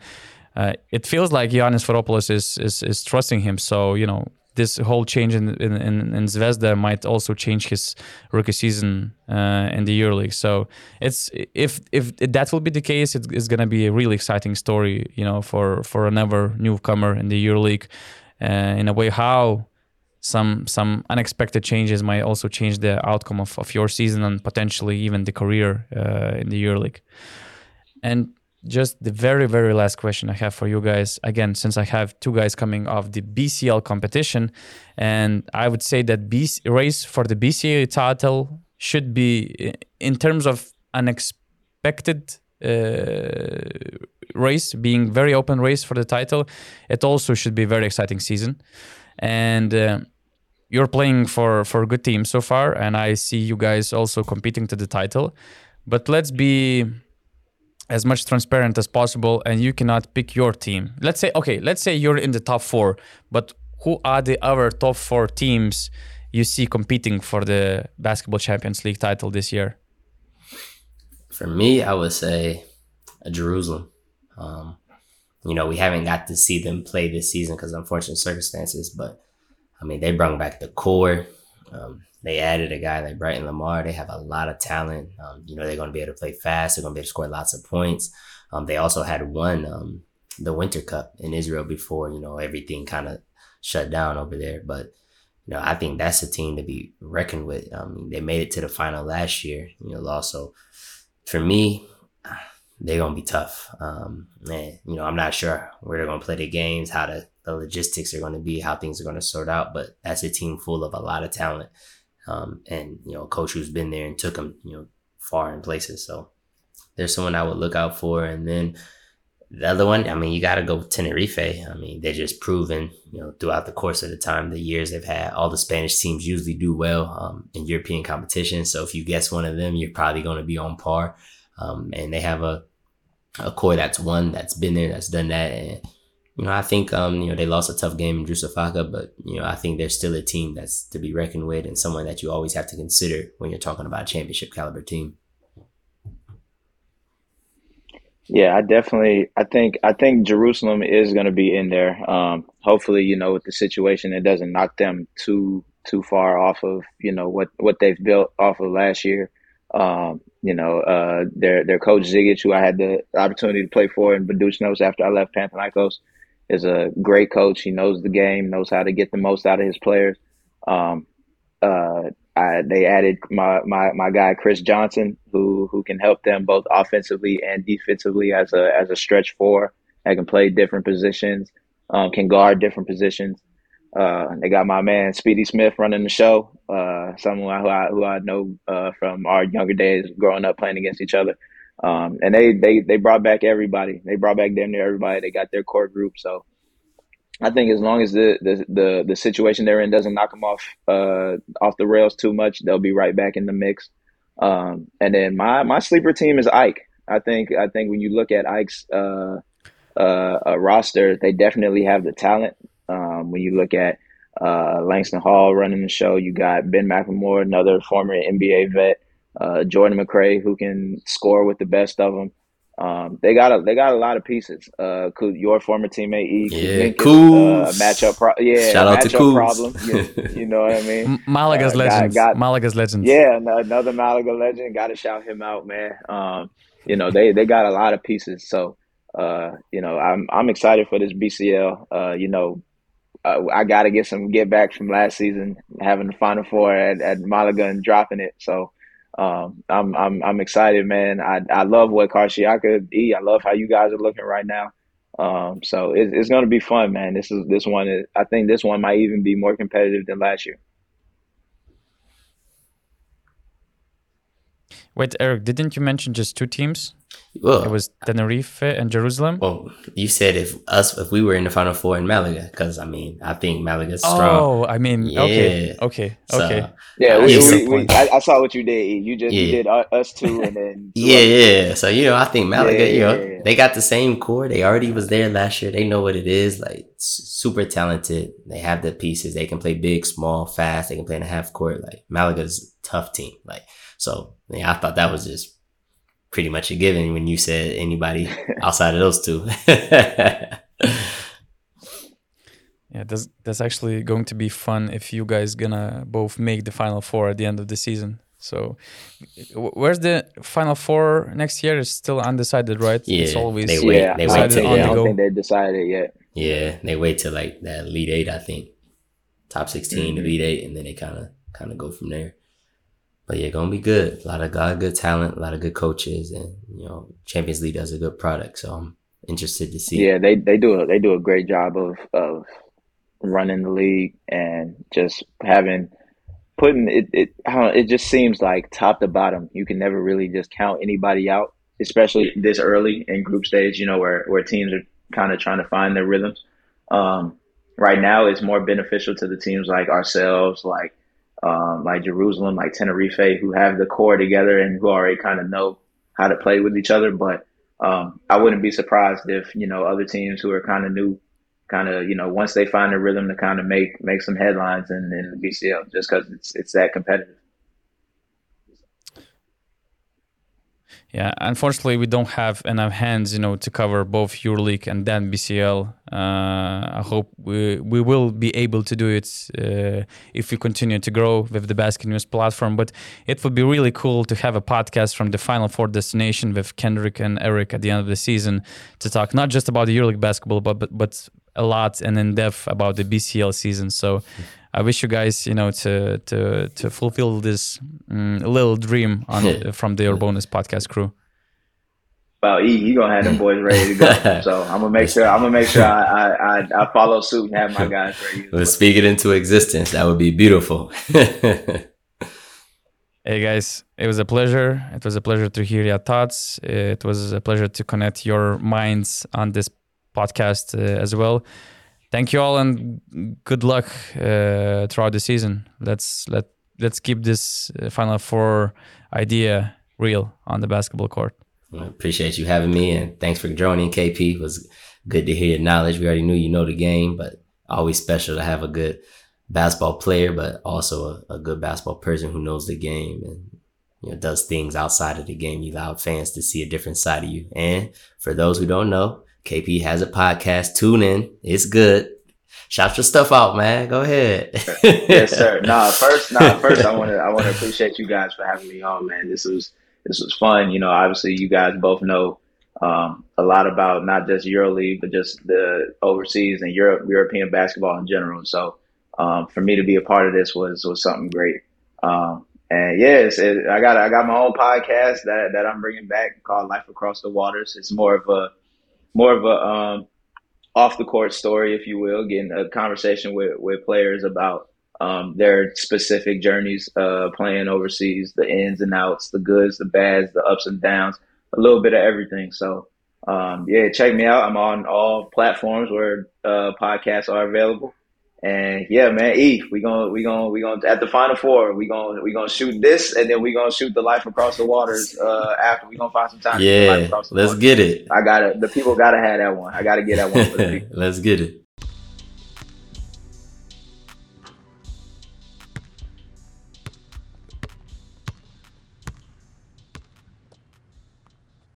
uh, it feels like Giannis Sfairopoulos is, is is trusting him. So you know this whole change in in, in, Zvezda might also change his rookie season uh, in the EuroLeague. So it's if if that will be the case, it's, it's going to be a really exciting story, you know, for for another newcomer in the EuroLeague. Uh, in a way, how some some unexpected changes might also change the outcome of, of your season and potentially even the career uh, in the EuroLeague. And just the very very last question I have for you guys. Again, since I have two guys coming off the BCL competition, and I would say that BC, race for the BCL title should be in terms of unexpected uh, race being very open race for the title. It also should be very exciting season and uh, you're playing for for a good team so far, and I see you guys also competing to the title. But let's be as much transparent as possible, and you cannot pick your team. Let's say okay, let's say you're in the top four, but who are the other top four teams you see competing for the Basketball Champions League title this year? For me, I would say Jerusalem. Um, you know, we haven't got to see them play this season because unfortunate circumstances, but I mean, they brought back the core. Um, they added a guy like Brighton Lamar. They have a lot of talent. Um, you know, they're going to be able to play fast. They're going to be able to score lots of points. Um, they also had won um, the Winter Cup in Israel before, you know, everything kind of shut down over there. But, you know, I think that's a team to be reckoned with. They made it to the final last year, you know, also. For me, they're gonna be tough. Um, and you know, I'm not sure where they're gonna play the games, how the, the logistics are gonna be, how things are gonna sort out. But that's a team full of a lot of talent, um, and you know, a coach who's been there and took them, you know, far in places. So there's someone I would look out for. And then the other one, I mean, you got to go Tenerife. I mean, they're just proven, you know, throughout the course of the time, the years they've had, all the Spanish teams usually do well um, in European competition. So if you guess one of them, you're probably going to be on par. Um, and they have a a core that's won, that's been there, that's done that. And, you know, I think, um, you know, they lost a tough game in Darüşşafaka, but, you know, I think they're still a team that's to be reckoned with and someone that you always have to consider when you're talking about a championship caliber team. Yeah, I definitely. I think. I think Jerusalem is going to be in there. Um, hopefully, you know, with the situation, it doesn't knock them too too far off of you know what what they've built off of last year. Um, you know, uh, their their coach Džikić, who I had the opportunity to play for in Budućnost after I left Panathinaikos, is a great coach. He knows the game, knows how to get the most out of his players. Um, uh, I, they added my, my, my guy Chris Johnson, who who can help them both offensively and defensively as a as a stretch four. I can play different positions, um, can guard different positions. Uh, they got my man Speedy Smith running the show. Uh, someone who I who I know uh, from our younger days, growing up playing against each other. Um, and they, they they brought back everybody. They brought back damn near everybody. They got their core group. So I think as long as the the the, the situation they're in doesn't knock them off uh, off the rails too much, they'll be right back in the mix. Um, and then my my sleeper team is Ike. I think I think when you look at Ike's uh, uh, roster, they definitely have the talent. Um, when you look at uh, Langston Hall running the show, you got Ben McLemore, another former NBA vet, uh, Jordan McRae, who can score with the best of them. Um, they got a they got a lot of pieces. Uh, your former teammate E. Yeah, cool. Uh, matchup, pro- yeah, shout out to Kuz. problem. Yeah, you know what I mean? Malaga's uh, legends. Got, got, Malaga's legend. Yeah, another Malaga legend. Got to shout him out, man. Um, you know they they got a lot of pieces. So uh, you know I'm I'm excited for this BCL. Uh, you know uh, I got to get some get back from last season, having the final four at, at Malaga and dropping it. So um, I'm I'm I'm excited, man. I I love what Karşıyaka E. I love how you guys are looking right now. Um, so it, it's going to be fun, man. This is this one. Is, I think this one might even be more competitive than last year. Wait, Errick, didn't you mention just two teams? Well, It was Tenerife and Jerusalem. well, you said if us if we were in the final four in Malaga, because I mean I think Malaga's strong. Oh, I mean, okay, Yeah. okay, So, okay. Yeah, I we, we, we. I, I saw what you did. You just you did us two, and then two Yeah, others. yeah. So you know, I think Malaga, Yeah, you know, yeah, yeah. they got the same core. They already was there last year. They know what it is. Like super talented. They have the pieces. They can play big, small, fast. They can play in a half court. Like Malaga's a tough team. Like so, yeah, I thought that was just pretty much a given when you said anybody outside of those two. Yeah, that's that's actually going to be fun if you guys gonna both make the final four at the end of the season. So, where's the final four next year? Is still undecided, right? Yeah, it's Yeah, always they wait- yeah, they I wait till think, they, I don't think they decided yet. yeah, they wait till like that lead eight. I think top 16 to Mhm. lead eight, and then they kind of kind of go from there. But yeah, gonna be good. A lot of lot of good talent, a lot of good coaches, and you know, Champions League does a good product. So I'm interested to see. Yeah, they they do a they do a great job of of running the league and just having putting it it I don't it just seems like top to bottom you can never really just count anybody out, especially this early in group stage. You know where where teams are kind of trying to find their rhythms. Um, right now, it's more beneficial to the teams like ourselves, like um, like Jerusalem, like Tenerife, who have the core together and who already kind of know how to play with each other. But um, I wouldn't be surprised if you know other teams who are kind of new, kind of you know once they find a rhythm to kind of make make some headlines in, in the BCL just because it's it's that competitive. Yeah, unfortunately, we don't have enough hands, you know, to cover both EuroLeague and then BCL. Uh, I hope we we will be able to do it uh, if we continue to grow with the Basket News platform. But it would be really cool to have a podcast from the Final Four destination with Kendrick and Errick at the end of the season to talk not just about the EuroLeague basketball, but but, but a lot and in depth about the BCL season. So. I wish you guys, you know, to to to fulfill this mm, little dream on from the Urbonus podcast crew. Well, he, he gonna have them boys ready to go. so I'm gonna make sure I'm gonna make sure I I, I, I follow suit and have my guys ready. as. Let's speak it into existence. That would be beautiful. Hey guys, it was a pleasure. It was a pleasure to hear your thoughts. It was a pleasure to connect your minds on this podcast uh, as well. Thank you all and good luck uh, throughout the season. Let's let let's keep this uh, Final Four idea real on the basketball court. I appreciate you having me and thanks for joining KP. It was good to hear your knowledge. We already knew you know the game, but always special to have a good basketball player, but also a, a good basketball person who knows the game and you know does things outside of the game. You allow fans to see a different side of you. And for those who don't know, KP has a podcast. Tune in. It's good. Shout your stuff out, man. Go ahead. yes, sir. Nah, first, nah, first, I want to, I want to appreciate you guys for having me on, man. This was, this was fun. You know, obviously, you guys both know um, a lot about not just EuroLeague, but just the overseas and Europe, European basketball in general. So, um, for me to be a part of this was was something great. Um, and yes, it, I got I got my own podcast that that I'm bringing back called Life Across the Waters. It's more of a more of a um, off the court story, if you will, getting a conversation with, with players about um, their specific journeys uh, playing overseas, the ins and outs, the goods, the bads, the ups and downs, a little bit of everything. So, um, yeah, check me out. I'm on all platforms where uh, podcasts are available. And yeah, man, E, we gonna we gonna we gonna at the final four, we gonna we gonna shoot this, and then we gonna shoot the life across the waters uh, after. We gonna find some time. yeah, Across the let's Waters. get it. I gotta. The people gotta have that one. I gotta get that one let's get it.